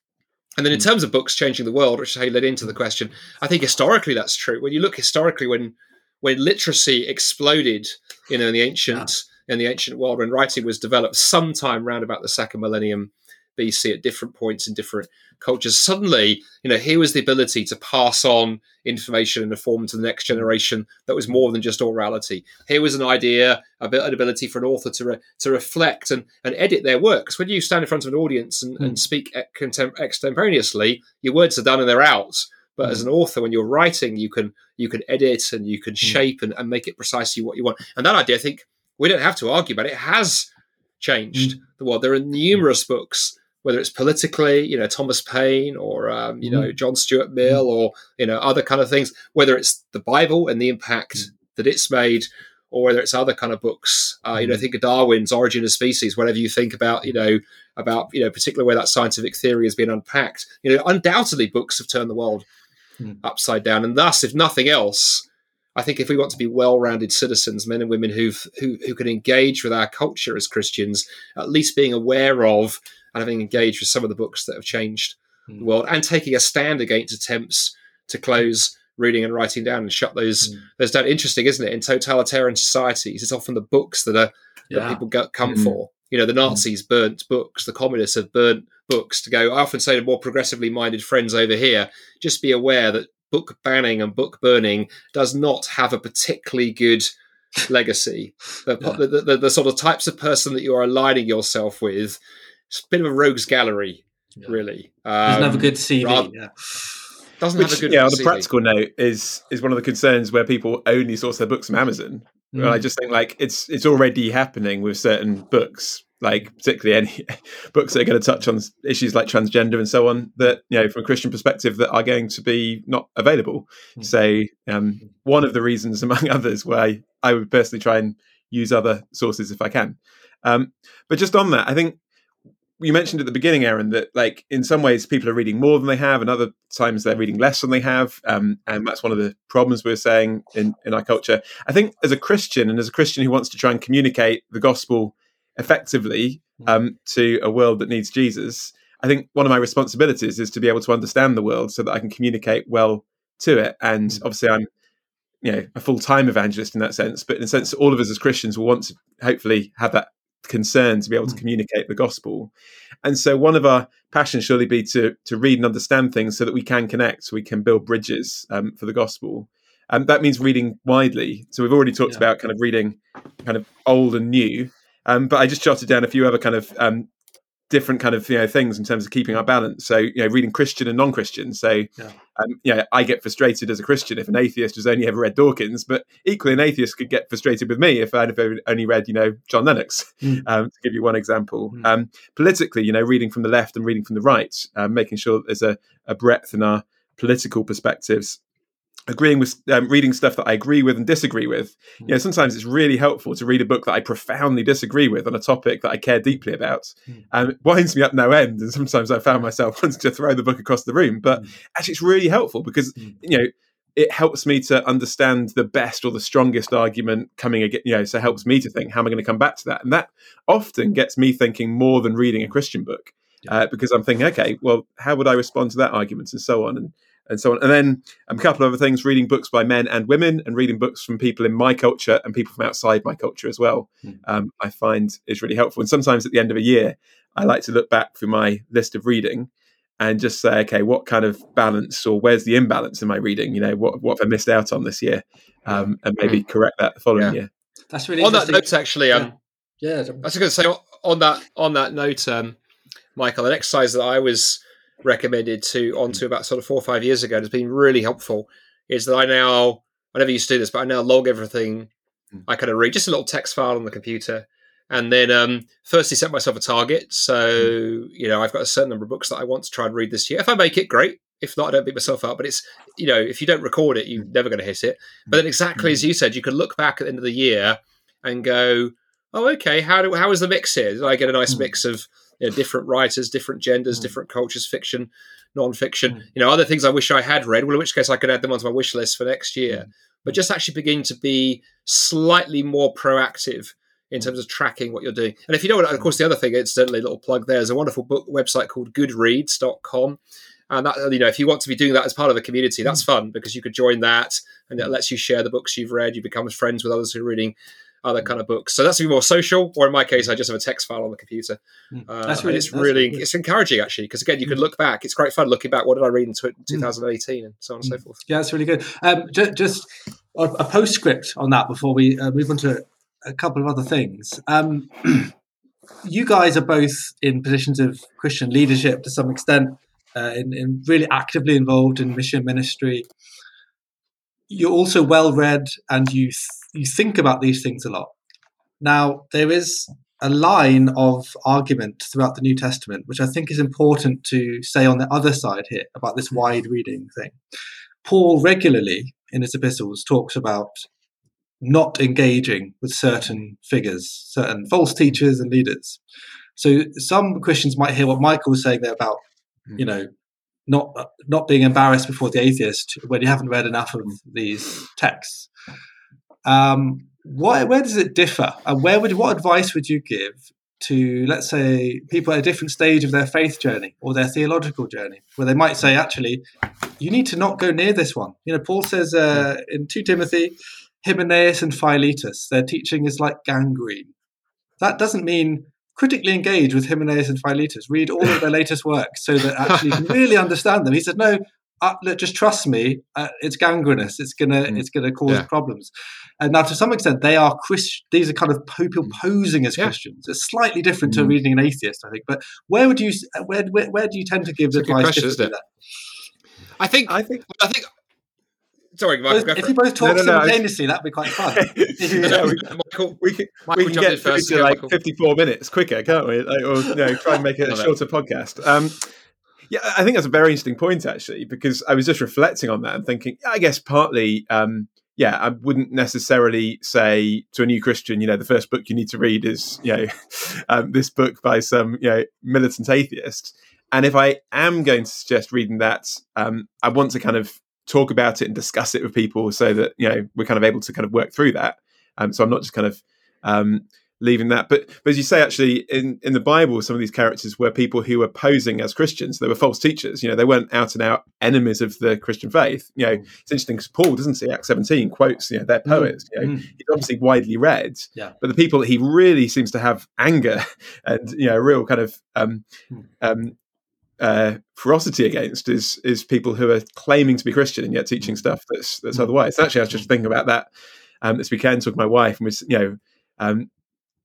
And then in hmm. terms of books changing the world, which is how you led into the question, I think historically that's true. When you look historically, when when literacy exploded, you know, in the ancient yeah. in the ancient world, when writing was developed sometime around about the second millennium BC at different points in different cultures. Suddenly, you know, here was the ability to pass on information in a form to the next generation that was more than just orality. Here was an idea, an ability for an author to re- to reflect and, and edit their works. When you stand in front of an audience and, mm. and speak extemporaneously, your words are done and they're out. But mm. as an author, when you're writing, you can you can edit and you can mm. shape and, and make it precisely what you want. And that idea, I think, we don't have to argue about it. It has changed mm. the world. There are numerous books whether it's politically, you know, Thomas Paine or um, you mm know John Stuart Mill mm or you know other kind of things, whether it's the Bible and the impact mm that it's made, or whether it's other kind of books. Uh, you know, think of Darwin's Origin of Species. Whatever you think about, you know, about you know, particularly where that scientific theory has been unpacked. You know, undoubtedly books have turned the world upside down, and thus, if nothing else. I think if we want to be well-rounded citizens, men and women who who who can engage with our culture as Christians, at least being aware of and having engaged with some of the books that have changed mm. the hmm. world and taking a stand against attempts to close reading and writing down and shut those mm. those down. Interesting, isn't it? In totalitarian societies, it's often the books that are yeah. that people go, come mm. for. You know, the hmm. Nazis burnt books, the communists have burnt books to go. I often say to more progressively minded friends over here, just be aware that book banning and book burning does not have a particularly good legacy. The, yeah. the, the, the, sort of types of person that you are aligning yourself with it's a bit of a rogues gallery, yeah. really. Um, doesn't have a good CV. Rather, yeah. Doesn't Which, have a good. Yeah, on the practical note, is is one of the concerns where people only source their books from Amazon. Mm. I just think like it's it's already happening with certain books, like particularly any books that are going to touch on issues like transgender and so on. That you know, from a Christian perspective, that are going to be not available. Mm. So, um, one of the reasons, among others, why I, I would personally try and use other sources if I can. Um, but just on that, I think you mentioned at the beginning, Aaron, that like in some ways people are reading more than they have, and other times they're reading less than they have, um, and that's one of the problems we're saying in in our culture. I think as a Christian and as a Christian who wants to try and communicate the gospel effectively mm. um, to a world that needs Jesus, I think one of my responsibilities is to be able to understand the world so that I can communicate well to it. And mm. obviously, I'm you know a full time evangelist in that sense, but in a sense, all of us as Christians will want to hopefully have that concern to be able to hmm. communicate the gospel. And so one of our passions surely be to to read and understand things so that we can connect, so we can build bridges um, for the gospel. And that means reading widely. So we've already talked yeah. about kind of reading kind of old and new. Um, but I just jotted down a few other kind of um, different kind of you know things in terms of keeping our balance. So you know, reading Christian and non-Christian. So yeah. um, you know, I get frustrated as a Christian if an atheist has only ever read Dawkins, but equally an atheist could get frustrated with me if I'd have only read you know John Lennox. Mm. Um, to give you one example, mm. um, politically, you know, reading from the left and reading from the right, uh, making sure there's a, a breadth in our political perspectives agreeing with um, reading stuff that I agree with and disagree with. You know, sometimes it's really helpful to read a book that I profoundly disagree with on a topic that I care deeply about. Um, it winds me up no end, and sometimes I found myself wanting to throw the book across the room. But mm. actually, it's really helpful because you know it helps me to understand the best or the strongest argument coming again. You know, so it helps me to think how am I going to come back to that, and that often gets me thinking more than reading a Christian book. Uh, because I'm thinking, okay, well, how would I respond to that argument, and so on, and and so on. And then um, a couple of other things: reading books by men and women, and reading books from people in my culture and people from outside my culture as well. Mm. Um, I find is really helpful. And sometimes at the end of a year, I like to look back through my list of reading and just say, okay, what kind of balance or where's the imbalance in my reading? You know, what what have I missed out on this year, um, and maybe mm. correct that the following yeah. year. That's really on that note. Actually, um, yeah, yeah. I was going to say on that on that note, um, Michael, an exercise that I was recommended to onto about sort of four or five years ago and has been really helpful is that I now I never used to do this, but I now log everything mm. I kind of read, just a little text file on the computer. And then um, firstly set myself a target. So, mm. you know, I've got a certain number of books that I want to try and read this year. If I make it, great. If not, I don't beat myself up. But it's, you know, if you don't record it, you're never going to hit it. But then exactly mm. as you said, you could look back at the end of the year and go, oh, okay, how do how is the mix here? Did I get a nice mix of you know, different writers, different genders, mm. different cultures, fiction, non-fiction. Mm. You know, other things I wish I had read. Well, in which case I could add them onto my wish list for next year. Mm. But just actually begin to be slightly more proactive in terms of tracking what you're doing. And if you don't, of course, the other thing, it's certainly a little plug. There's a wonderful book website called Goodreads.com. And that, you know, if you want to be doing that as part of a community, that's fun because you could join that and it lets you share the books you've read. You become friends with others who are reading other kind of books. So that's more social, or in my case, I just have a text file on the computer. Hmm. Uh, that's really, it's that's really, it's encouraging actually because again, you can hmm. look back. It's great fun looking back. What did I read in 2018 and so on and so forth. Yeah, that's really good. Um, just, just, a postscript on that before we uh, move on to a couple of other things. Um, you guys are both in positions of Christian leadership to some extent, uh, in, in really actively involved in mission ministry. You're also well read, and you you think about these things a lot. Now, there is a line of argument throughout the New Testament, which I think is important to say on the other side here about this wide reading thing. Paul regularly in his epistles talks about not engaging with certain figures, certain false teachers and leaders. So some Christians might hear what Michael was saying there about, you hmm. know, not not being embarrassed before the atheist when you haven't read enough of these texts. Um, what, where does it differ? And where would what advice would you give to, let's say, people at a different stage of their faith journey or their theological journey, where they might say, actually, you need to not go near this one. You know, Paul says uh, in 2 Timothy, Hymenaeus and Philetus, their teaching is like gangrene. That doesn't mean critically engage with Hymenaeus and Philetus. Read all of their latest works so that actually you can really understand them. He said, no, uh, look, just trust me, uh, it's gangrenous. It's gonna mm. it's gonna cause yeah. problems. And now, to some extent, they are Christ. These are kind of people mm. posing as yeah. Christians. It's slightly different mm. to reading an atheist, I think. But where would you where where, where do you tend to give it's advice? Question, is it? I think I think I think. Sorry, Michael. If you both talk no, no, simultaneously, no, that'd be quite fun. yeah, we, Michael, we can, Michael we can get first, to like 54 minutes quicker, can't we? Like, or you know, try and make it a shorter podcast. Um, yeah, I think that's a very interesting point actually, because I was just reflecting on that and thinking, I guess partly, um, yeah, I wouldn't necessarily say to a new Christian, you know, the first book you need to read is, you know, um, this book by some, you know, militant atheist. And if I am going to suggest reading that, um, I want to kind of talk about it and discuss it with people so that you know we're kind of able to kind of work through that. Um, so I'm not just kind of um, leaving that. But but as you say, actually, in in the Bible, some of these characters were people who were posing as Christians. They were false teachers. You know, they weren't out and out enemies of the Christian faith. You know, mm. it's interesting because Paul doesn't see Acts 17 quotes. You know, they're mm. poets. You know, mm. he's obviously widely read. Yeah. But the people that he really seems to have anger and you know, real kind of um, mm. um, uh, ferocity against is is people who are claiming to be Christian and yet teaching mm. stuff that's that's otherwise. Actually, I was just thinking about that um, this weekend with my wife, and was you know. Um,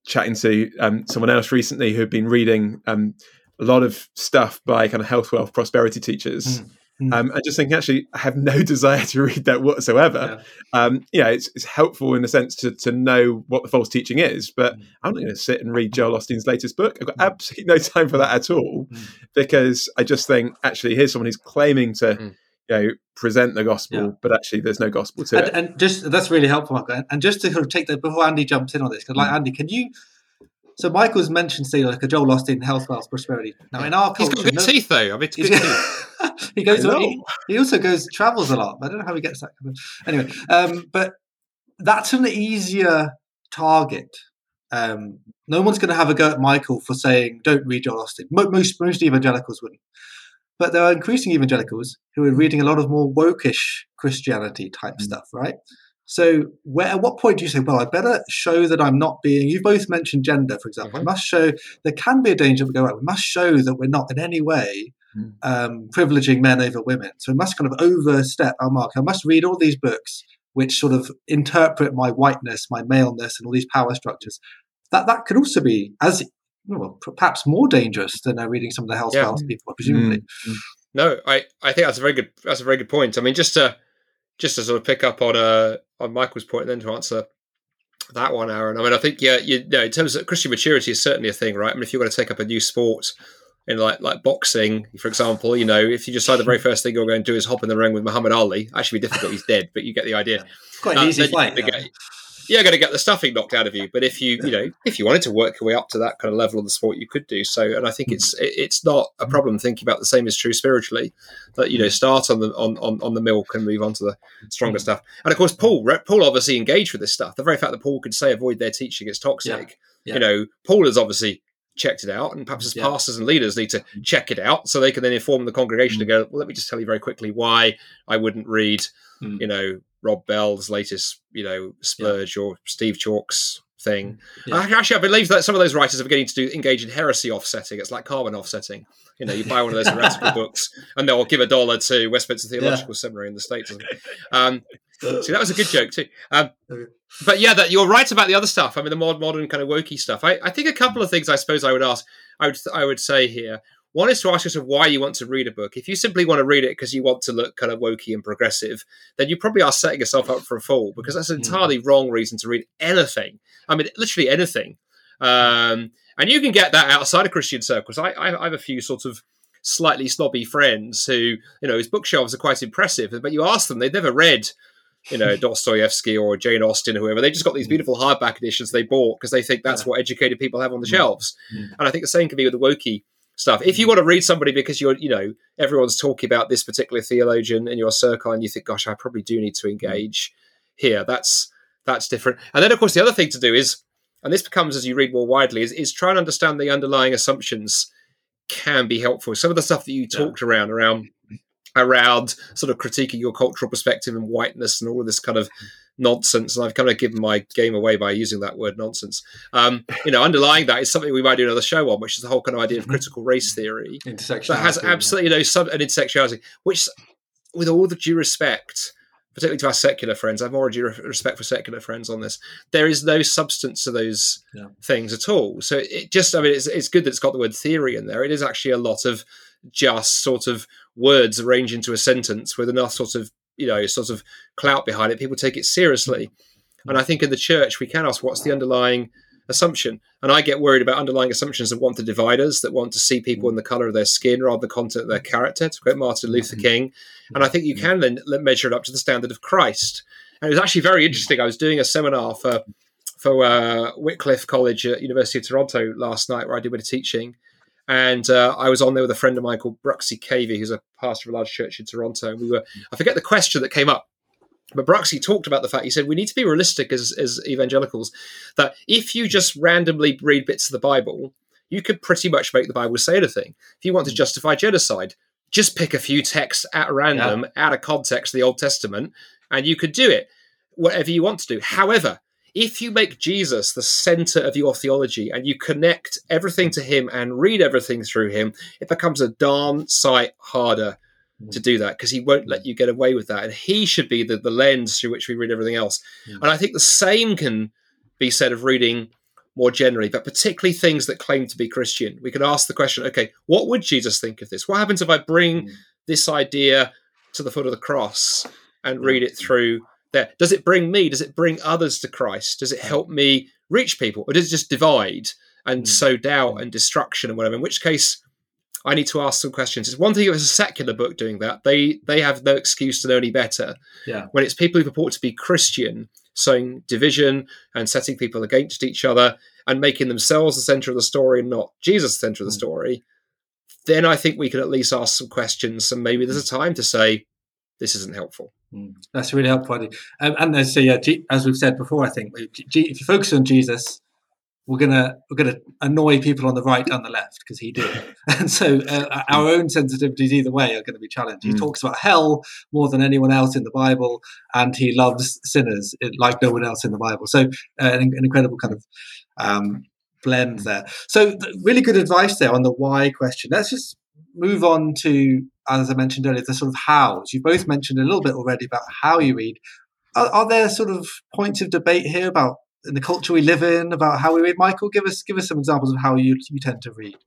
chatting to um, someone else recently who had been reading um, a lot of stuff by kind of health, wealth, prosperity teachers. Mm. Mm. Um, I just thinking, actually I have no desire to read that whatsoever. Yeah, um, yeah it's, it's, helpful in the sense to, to know what the false teaching is, but mm. I'm not going to sit and read Joel Osteen's latest book. I've got mm. absolutely no time for that at all mm. because I just think actually here's someone who's claiming to mm. You know present the gospel, yeah. but actually there's no gospel to and, it. And just that's really helpful, Michael. And just to sort of take that before Andy jumps in on this, because like Andy, can you so Michael's mentioned say like a Joel Osteen health, wealth, prosperity. Now in our culture, he's got good no, teeth though. I mean, good teeth. he goes. He, he, also goes travels a lot. I don't know how he gets that. Anyway, um, but that's an easier target. Um, no one's going to have a go at Michael for saying don't read Joel Osteen. Most most evangelicals wouldn't. But there are increasing evangelicals who are reading a lot of more wokish Christianity type mm. stuff, right? So, where, at what point do you say, well, I better show that I'm not being, you've both mentioned gender, for example. Mm-hmm. I must show there can be a danger we go, right, we must show that we're not in any way mm. um, privileging men over women. So, we must kind of overstep our mark. I must read all these books which sort of interpret my whiteness, my maleness, and all these power structures. That, that could also be as well, perhaps more dangerous than uh, reading some of the health yeah. people, presumably. Mm-hmm. No, I, I think that's a very good that's a very good point. I mean, just to just to sort of pick up on uh, on Michael's point, and then to answer that one, Aaron. I mean, I think yeah, you know, in terms of Christian maturity is certainly a thing, right? I mean, if you're going to take up a new sport in like like boxing, for example, you know, if you decide the very first thing you're going to do is hop in the ring with Muhammad Ali, actually be difficult. He's dead, but you get the idea. Quite an uh, easy fight you're going to get the stuffing knocked out of you. But if you, you know, if you wanted to work your way up to that kind of level of the sport, you could do so. And I think mm. it's it's not a mm. problem thinking about the same is true spiritually. That you know, mm. start on the on, on, on the milk and move on to the stronger stuff. And of course, Paul Paul obviously engaged with this stuff. The very fact that Paul could say avoid their teaching is toxic. Yeah. Yeah. You know, Paul has obviously checked it out, and perhaps as yeah. pastors and leaders need to check it out so they can then inform the congregation mm. to go. Well, let me just tell you very quickly why I wouldn't read, mm. you know, Rob Bell's latest, you know, splurge yeah. or Steve Chalke's thing. Yeah. Actually, I believe that some of those writers are beginning to do engage in heresy offsetting. It's like carbon offsetting. You know, you buy one of those heretical books, and they'll give a dollar to Westminster Theological yeah. Seminary in the states. Um, see, that was a good joke too. Um, but yeah, that you're right about the other stuff. I mean, the more modern kind of wokey stuff. I, I think a couple of things. I suppose I would ask. I would I would say here. One is to ask yourself why you want to read a book. If you simply want to read it because you want to look kind of wokey and progressive, then you probably are setting yourself up for a fall because that's an hmm. entirely wrong reason to read anything. I mean, literally anything. Um, and you can get that outside of Christian circles. I, I, I have a few sort of slightly snobby friends who, you know, his bookshelves are quite impressive, but you ask them, they've never read you know Dostoevsky or Jane Austen or whoever. They just got these hmm. beautiful hardback editions they bought because they think that's yeah. what educated people have on the hmm. shelves. Mm. And I think the same can be with the wokey stuff. If you mm. want to read somebody because you're, you know, everyone's talking about this particular theologian in your circle, and you think, "Gosh, I probably do need to mm. engage here," that's that's different. And then, of course, the other thing to do is, and this becomes as you read more widely, is, is try and understand the underlying assumptions can be helpful. Some of the stuff that you talked yeah. around around around sort of critiquing your cultural perspective and whiteness and all of this kind of mm. Nonsense. And I've kind of given my game away by using that word nonsense. Um, you know, underlying that is something we might do another show on, which is the whole kind of idea of mm-hmm. critical race theory that has absolutely yeah. no sub and intersectionality, which, with all the due respect, particularly to our secular friends, I have more due respect for secular friends on this. There is no substance to those yeah. things at all. So it just, I mean, it's, it's good that it's got the word theory in there. It is actually a lot of just sort of words arranged into a sentence with enough sort of you know sort of clout behind it. People take it seriously. And i think in the church we can ask what's the underlying assumption? And i get worried about underlying assumptions that want to divide us that want to see people in the color of their skin rather than the content of their character to quote martin luther mm-hmm. king. And i think you can then measure it up to the standard of christ. And it was actually very interesting. I was doing a seminar for for uh, Wycliffe College at University of Toronto last night, where I did a bit of teaching, and uh, I was on there with a friend of mine called Bruxy Cavey, who's a pastor of a large church in Toronto. And we were, I forget the question that came up, but Bruxy talked about the fact he said we need to be realistic as, as evangelicals that if you just randomly read bits of the Bible, you could pretty much make the Bible say anything. If you want to hmm. justify genocide, just pick a few texts at random, yeah. out of context, of the Old Testament, and you could do it. Whatever you want to do. However, if you make Jesus the center of your theology and you connect everything to him and read everything through him, it becomes a darn sight harder to do that because he won't let you get away with that. And he should be the, the lens through which we read everything else. Mm. And I think the same can be said of reading more generally, but particularly things that claim to be Christian. We could ask the question okay, what would Jesus think of this? What happens if I bring mm. this idea to the foot of the cross and read it through there? Does it bring me? Does it bring others to Christ? Does it help me reach people? Or does it just divide and mm. sow doubt and destruction and whatever? In which case, I need to ask some questions. It's one thing if it's a secular book doing that; they they have no excuse to know any better. Yeah. When it's people who purport to be Christian, sowing division and setting people against each other and making themselves the center of the story and not Jesus the center of the hmm. story, then I think we can at least ask some questions and maybe there's a time to say this isn't helpful. Mm. That's really helpful. Um, and as, so, yeah, as we've said before, I think if you focus on Jesus, we're gonna we're gonna annoy people on the right and the left because he did, and so uh, our own sensitivities either way are going to be challenged. He mm. talks about hell more than anyone else in the Bible, and he loves sinners like no one else in the Bible. So uh, an, an, incredible kind of um, blend there. So really good advice there on the why question. Let's just move on to as I mentioned earlier the sort of hows. You both mentioned a little bit already about how you read. Are, are there sort of points of debate here about in the culture we live in, about how we read. Michael, give us give us some examples of how you you tend to read.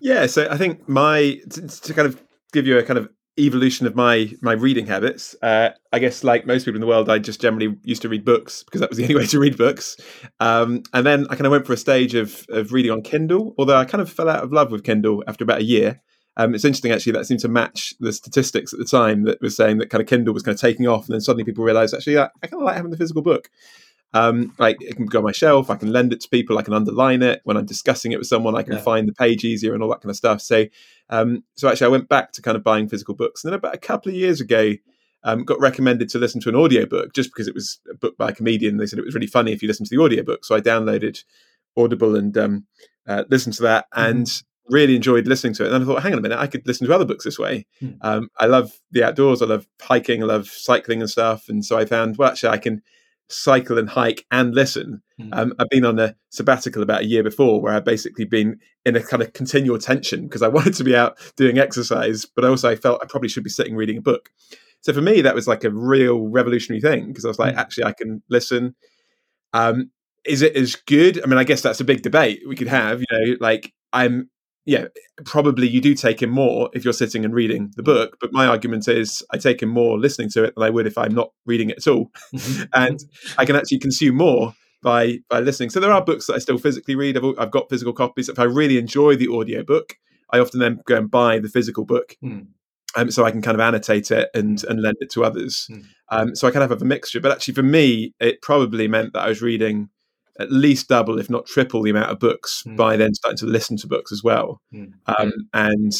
Yeah, so I think my to, to kind of give you a kind of evolution of my my reading habits. Uh, I guess like most people in the world, I just generally used to read books because that was the only way to read books. Um, and then I kind of went for a stage of of reading on Kindle, although I kind of fell out of love with Kindle after about a year. Um, it's interesting actually that seemed to match the statistics at the time that was saying that kind of Kindle was kind of taking off, and then suddenly people realised actually I, I kind of like having the physical book. Um, like it can go on my shelf, I can lend it to people, I can underline it when I'm discussing it with someone, I can yeah. find the page easier and all that kind of stuff. So, um, so actually, I went back to kind of buying physical books, and then about a couple of years ago, um, got recommended to listen to an audiobook just because it was a book by a comedian. They said it was really funny if you listen to the audiobook. So I downloaded Audible and um, uh, listened to that mm-hmm. and really enjoyed listening to it. And I thought, hang on a minute, I could listen to other books this way. Mm. Um, I love the outdoors, I love hiking, I love cycling and stuff. And so I found, well, actually, I can cycle and hike and listen. Mm. Um, I've been on a sabbatical about a year before where I've basically been in a kind of continual tension because I wanted to be out doing exercise, but also I felt I probably should be sitting reading a book. So for me, that was like a real revolutionary thing because I was like, mm. actually, I can listen. Um, is it as good? I mean, I guess that's a big debate we could have. You know, like I'm yeah, probably you do take in more if you're sitting and reading the book. But my argument is I take in more listening to it than I would if I'm not reading it at all. Mm-hmm. and I can actually consume more by by listening. So there are books that I still physically read. I've, I've got physical copies. If I really enjoy the audio book, I often then go and buy the physical book. Mm. Um, so I can kind of annotate it and and lend it to others. Mm. Um, so I kind of have a mixture. But actually, for me, it probably meant that I was reading at least double, if not triple, the amount of books mm. by then starting to listen to books as well. Mm. Um, and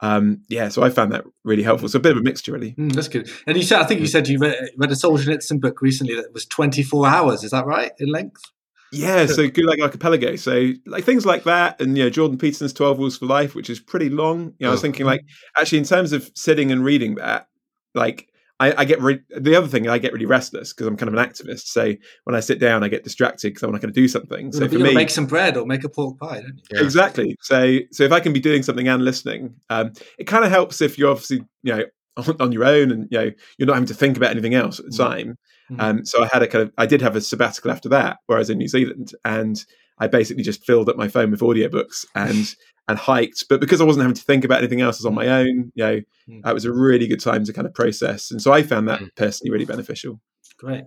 um, yeah, so I found that really helpful. So a bit of a mixture, really. Mm, that's good. And you said, I think you hmm. said you read, read a Solzhenitsyn book recently that was 24 hours. Is that right in length? Yeah, so Gulag Archipelago. So like things like that, and you know Jordan Peterson's Twelve Rules for Life, which is pretty long. You know, oh. I was thinking like actually in terms of sitting and reading that, like I, I get re- the other thing I get really restless because I'm kind of an activist. So when I sit down, I get distracted because I want to kind of do something. So for me, make some bread or make a pork pie. Yeah. Exactly. So so if I can be doing something and listening, um, it kind of helps if you're obviously you know on, on, your own and you know you're not having to think about anything else at the mm-hmm. time. Mm-hmm. Um, so I had a kind of I did have a sabbatical after that, whereas in New Zealand, and I basically just filled up my phone with audiobooks and and hiked. But because I wasn't having to think about anything else, I was on my own. You know, mm. that was a really good time to kind of process, and so I found that mm. personally really beneficial. Great,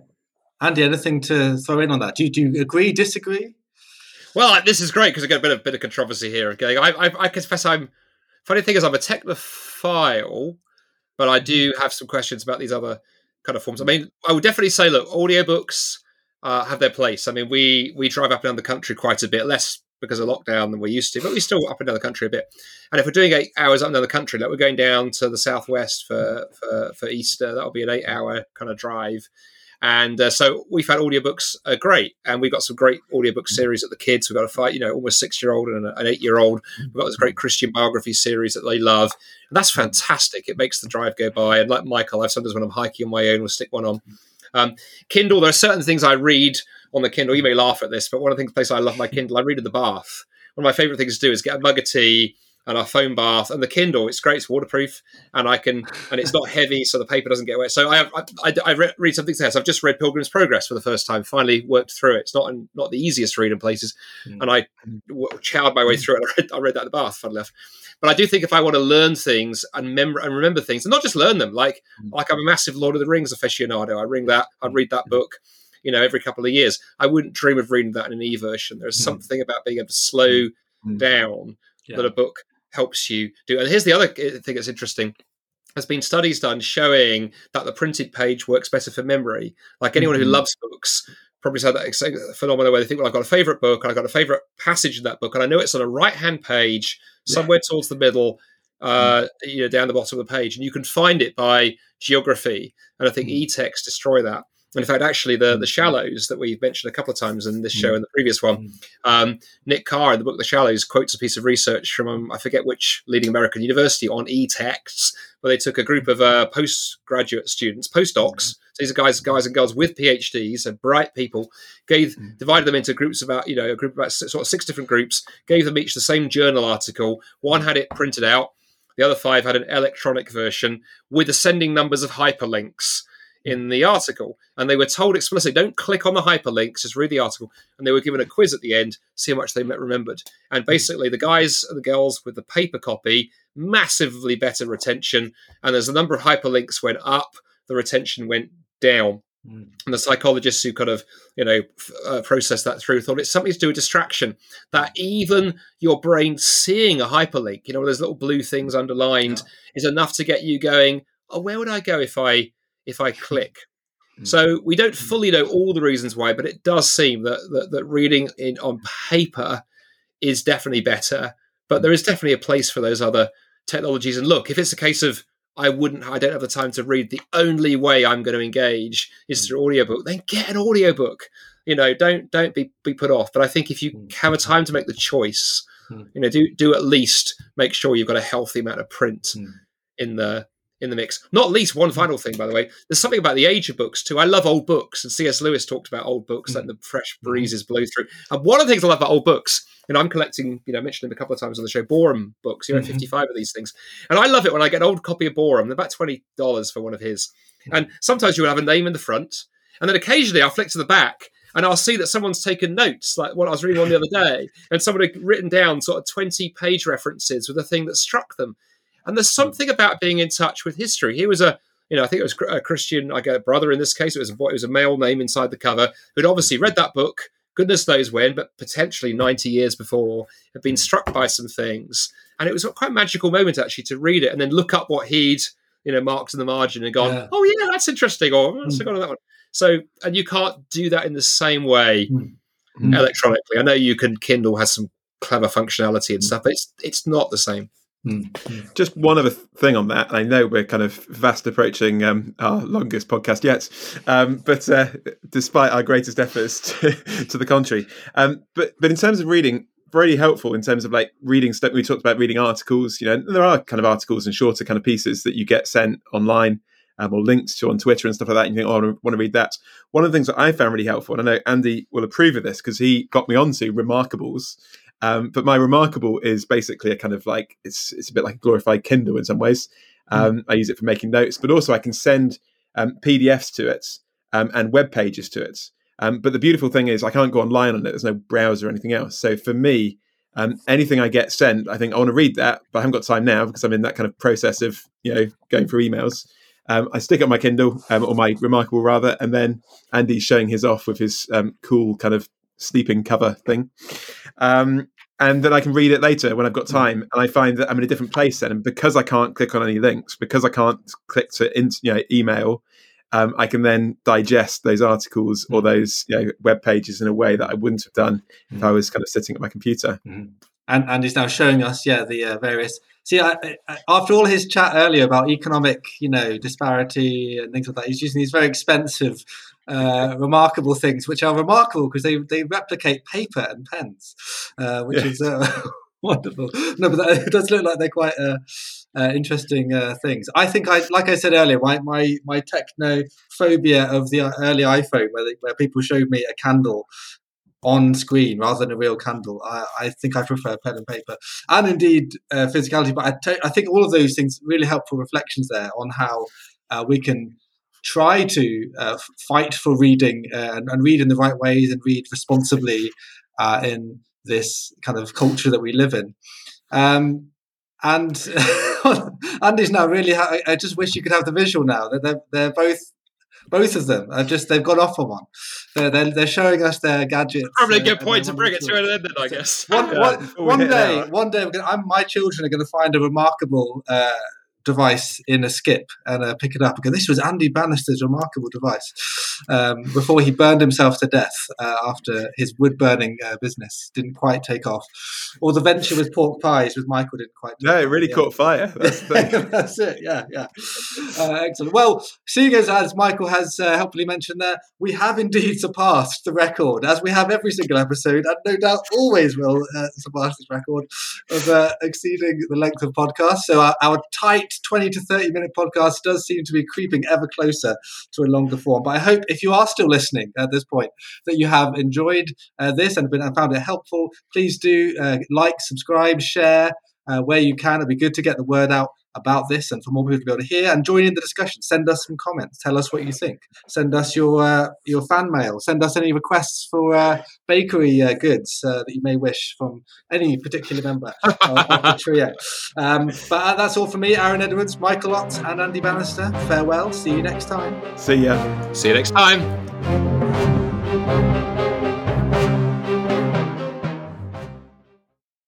Andy. Anything to throw in on that? Do you, do you agree? Disagree? Well, this is great because I get a bit of bit of controversy here. Okay, I, I, I confess I'm. Funny thing is, I'm a technophile, but I do have some questions about these other kind of forms. I mean, I would definitely say, look, audiobooks uh, have their place. I mean, we we drive up and down the country quite a bit, less because of lockdown than we're used to, but we're still up and down the country a bit. And if we're doing eight hours up and down the country, like we're going down to the southwest for for, for Easter, that'll be an eight hour kind of drive. And uh, so we found audiobooks are great, and we've got some great audiobook series at the kids. We've got a fight, you know, almost six year old and an eight year old. We've got this great Christian biography series that they love, and that's fantastic. It makes the drive go by. And like Michael, I've sometimes when I'm hiking on my own, we'll stick one on. Um, Kindle, there are certain things I read on the Kindle. You may laugh at this, but one of the things place I love my Kindle, I read in the bath. One of my favorite things to do is get a mug of tea and our foam bath and the Kindle. It's great. It's waterproof, and I can and it's not heavy, so the paper doesn't get wet. So I I, I, I read, read something. So I've just read Pilgrim's Progress for the first time. Finally worked through it. It's not not the easiest read in places, mm. and I chowed my way through it. I read, I read that in the bath. Fun enough. But I do think if I want to learn things and remember and remember things, and not just learn them, like mm. like I'm a massive Lord of the Rings aficionado. I ring that. I'd read that book you know every couple of years. I wouldn't dream of reading that in an e version. There's mm. something about being able to slow mm. down yeah. that a book helps you do. And here's the other thing that's interesting. There's been studies done showing that the printed page works better for memory. Like anyone mm-hmm. who loves books probably said that phenomenon where they think, well, I've got a favorite book and I've got a favorite passage in that book, and I know it's on a right hand page, somewhere yeah. towards the middle, uh, mm. you know, down the bottom of the page, and you can find it by geography. And I think mm. e-text destroy that. And in fact, actually, the the mm. Shallows that we've mentioned a couple of times in this show and the previous one, um, Nick Carr in the book The Shallows quotes a piece of research from um, I forget which leading American university on e-texts, where they took a group of uh, postgraduate students, postdocs. So these are guys, guys and girls with PhDs, and bright people. Gave divided them into groups about you know a group about sort of six different groups. Gave them each the same journal article. One had it printed out. The other five had an electronic version with ascending numbers of hyperlinks in the article. And they were told explicitly, don't click on the hyperlinks, just read the article. And they were given a quiz at the end, see how much they remembered. And hmm. basically, the guys and the girls with the paper copy, massively better retention. And as the number of hyperlinks went up, the retention went down. Mm. And the psychologists who kind of, you know, uh, processed that through thought it's something to do with distraction. That even your brain seeing a hyperlink, you know, those little blue things underlined, yeah. is enough to get you going. Oh, where would I go if I if I click. Mm. So we don't mm. fully know all the reasons why, but it does seem that that, that reading in on paper is definitely better. But there hmm. is definitely a place for those other technologies. And look, if it's a case of I wouldn't, I don't have the time to read. The only way I'm going to engage is hmm. through audiobook. Then get an audiobook. You know, don't don't be be put off. But I think if you hmm. have a time to make the choice, you know, do do at least make sure you've got a healthy amount of print in the in the mix. Not least one final thing, by the way. There's something about the age of books too. I love old books, and C.S. Lewis talked about old books, mm. letting the fresh mm-hmm. breezes blow through. And one of the things I love about old books, and I'm collecting, you know, I mentioned them a couple of times on the show, Boreham books. You know, mm-hmm. 55 of these things, and I love it when I get an old copy of Boreham. They're about twenty dollars for one of his, and sometimes you will have a name in the front, and then occasionally I'll flick to the back. And I'll see that someone's taken notes, like what I was reading on the other day, and someone had written down sort of 20 page references with a thing that struck them. And there's something about being in touch with history. He was a, you know, I think it was a Christian, I get a brother in this case. It was a boy, it was a male name inside the cover who'd obviously read that book, goodness knows when, but potentially 90 years before, had been struck by some things. And it was quite a magical moment actually to read it and then look up what he'd, you know, marked in the margin and gone, yeah. oh yeah, that's interesting, or mm. on that one. So, and you can't do that in the same way mm. electronically. I know you can. Kindle has some clever functionality and stuff, but it's it's not the same. Mm. Just one other thing on that. I know we're kind of fast approaching um, our longest podcast yet, um, but uh, despite our greatest efforts to, to the contrary, um, but but in terms of reading, really helpful in terms of like reading stuff. We talked about reading articles. You know, there are kind of articles and shorter kind of pieces that you get sent online. Um, or links to on Twitter and stuff like that. And you think, oh, I want to read that. One of the things that I found really helpful, and I know Andy will approve of this because he got me onto Remarkables, um, but my remarkable is basically a kind of like it's it's a bit like a glorified Kindle in some ways. Hmm. Um, mm. I use it for making notes, but also I can send um, PDFs to it um, and web pages to it. Um, but the beautiful thing is I can't go online on it. There's no browser or anything else. So for me, um, anything I get sent, I think I want to read that, but I haven't got time now because I'm in that kind of process of you know going through emails. Um, I stick up my Kindle um, or my Remarkable rather, and then Andy's showing his off with his um, cool kind of sleeping cover thing. Um, and then I can read it later when I've got mm. time. And I find that I'm in a different place then. And because I can't click on any links, because I can't click to in, you know, email, um, I can then digest those articles or mm. those you know, web pages in a way that I wouldn't have done if I was kind of sitting at my computer. Mm-hmm. And, and he's now showing us, yeah, the uh, various. See, I, I, after all his chat earlier about economic, you know, disparity and things like that, he's using these very expensive uh, remarkable things, which are remarkable because they, they replicate paper and pens, uh, which is uh, wonderful. No, but that, it does look like they're quite uh, uh, interesting uh, things. I think I, like I said earlier, my my my techno phobia of the early iPhone, where they, where people showed me a candle on screen rather than a real candle. I, I think I prefer pen and paper, and indeed uh, physicality. But I, t- I think all of those things really helpful reflections there on how uh, we can try to uh, fight for reading uh, and, and, read in the right ways and read responsibly uh, in this kind of culture that we live in. Um, and Andy's now really. Ha- I just wish you could have the visual now. That they're, they're both both of them are just they've gone off on one. They're they're, they're showing us their gadgets. Probably a good point to bring it to an end, then I guess. One, yeah. one, one day, one day, gonna, I'm, my children are going to find a remarkable uh, device in a skip and uh, pick it up because this was Andy Bannister's remarkable device um, before he burned himself to death uh, after his wood burning uh, business didn't quite take off. Or the venture with pork pies with Michael didn't quite. No, it really caught fire. That's, That's, it. Yeah, yeah. Uh, excellent. Well, seeing as, as Michael has uh, helpfully mentioned there, we have indeed surpassed the record, as we have every single episode, and no doubt always will uh, surpass this record of exceeding the length of podcast. So our, our tight 20 to 30 minute podcast does seem to be creeping ever closer to a longer form. But I hope if you are still listening at this point that you have enjoyed uh, this and, been, found it helpful. Please do uh, like, subscribe, share uh, where you can. It'd be good to get the word out about this and for more people to be able to hear and join in the discussion. Send us some comments. Tell us what you think. Send us your uh, your fan mail. Send us any requests for uh, bakery uh, goods uh, that you may wish from any particular member of the trio. Um, but uh, that's all for me, Aaron Edwards, Michael Ots, and Andy Bannister. Farewell. See you next time. See ya. See you next time.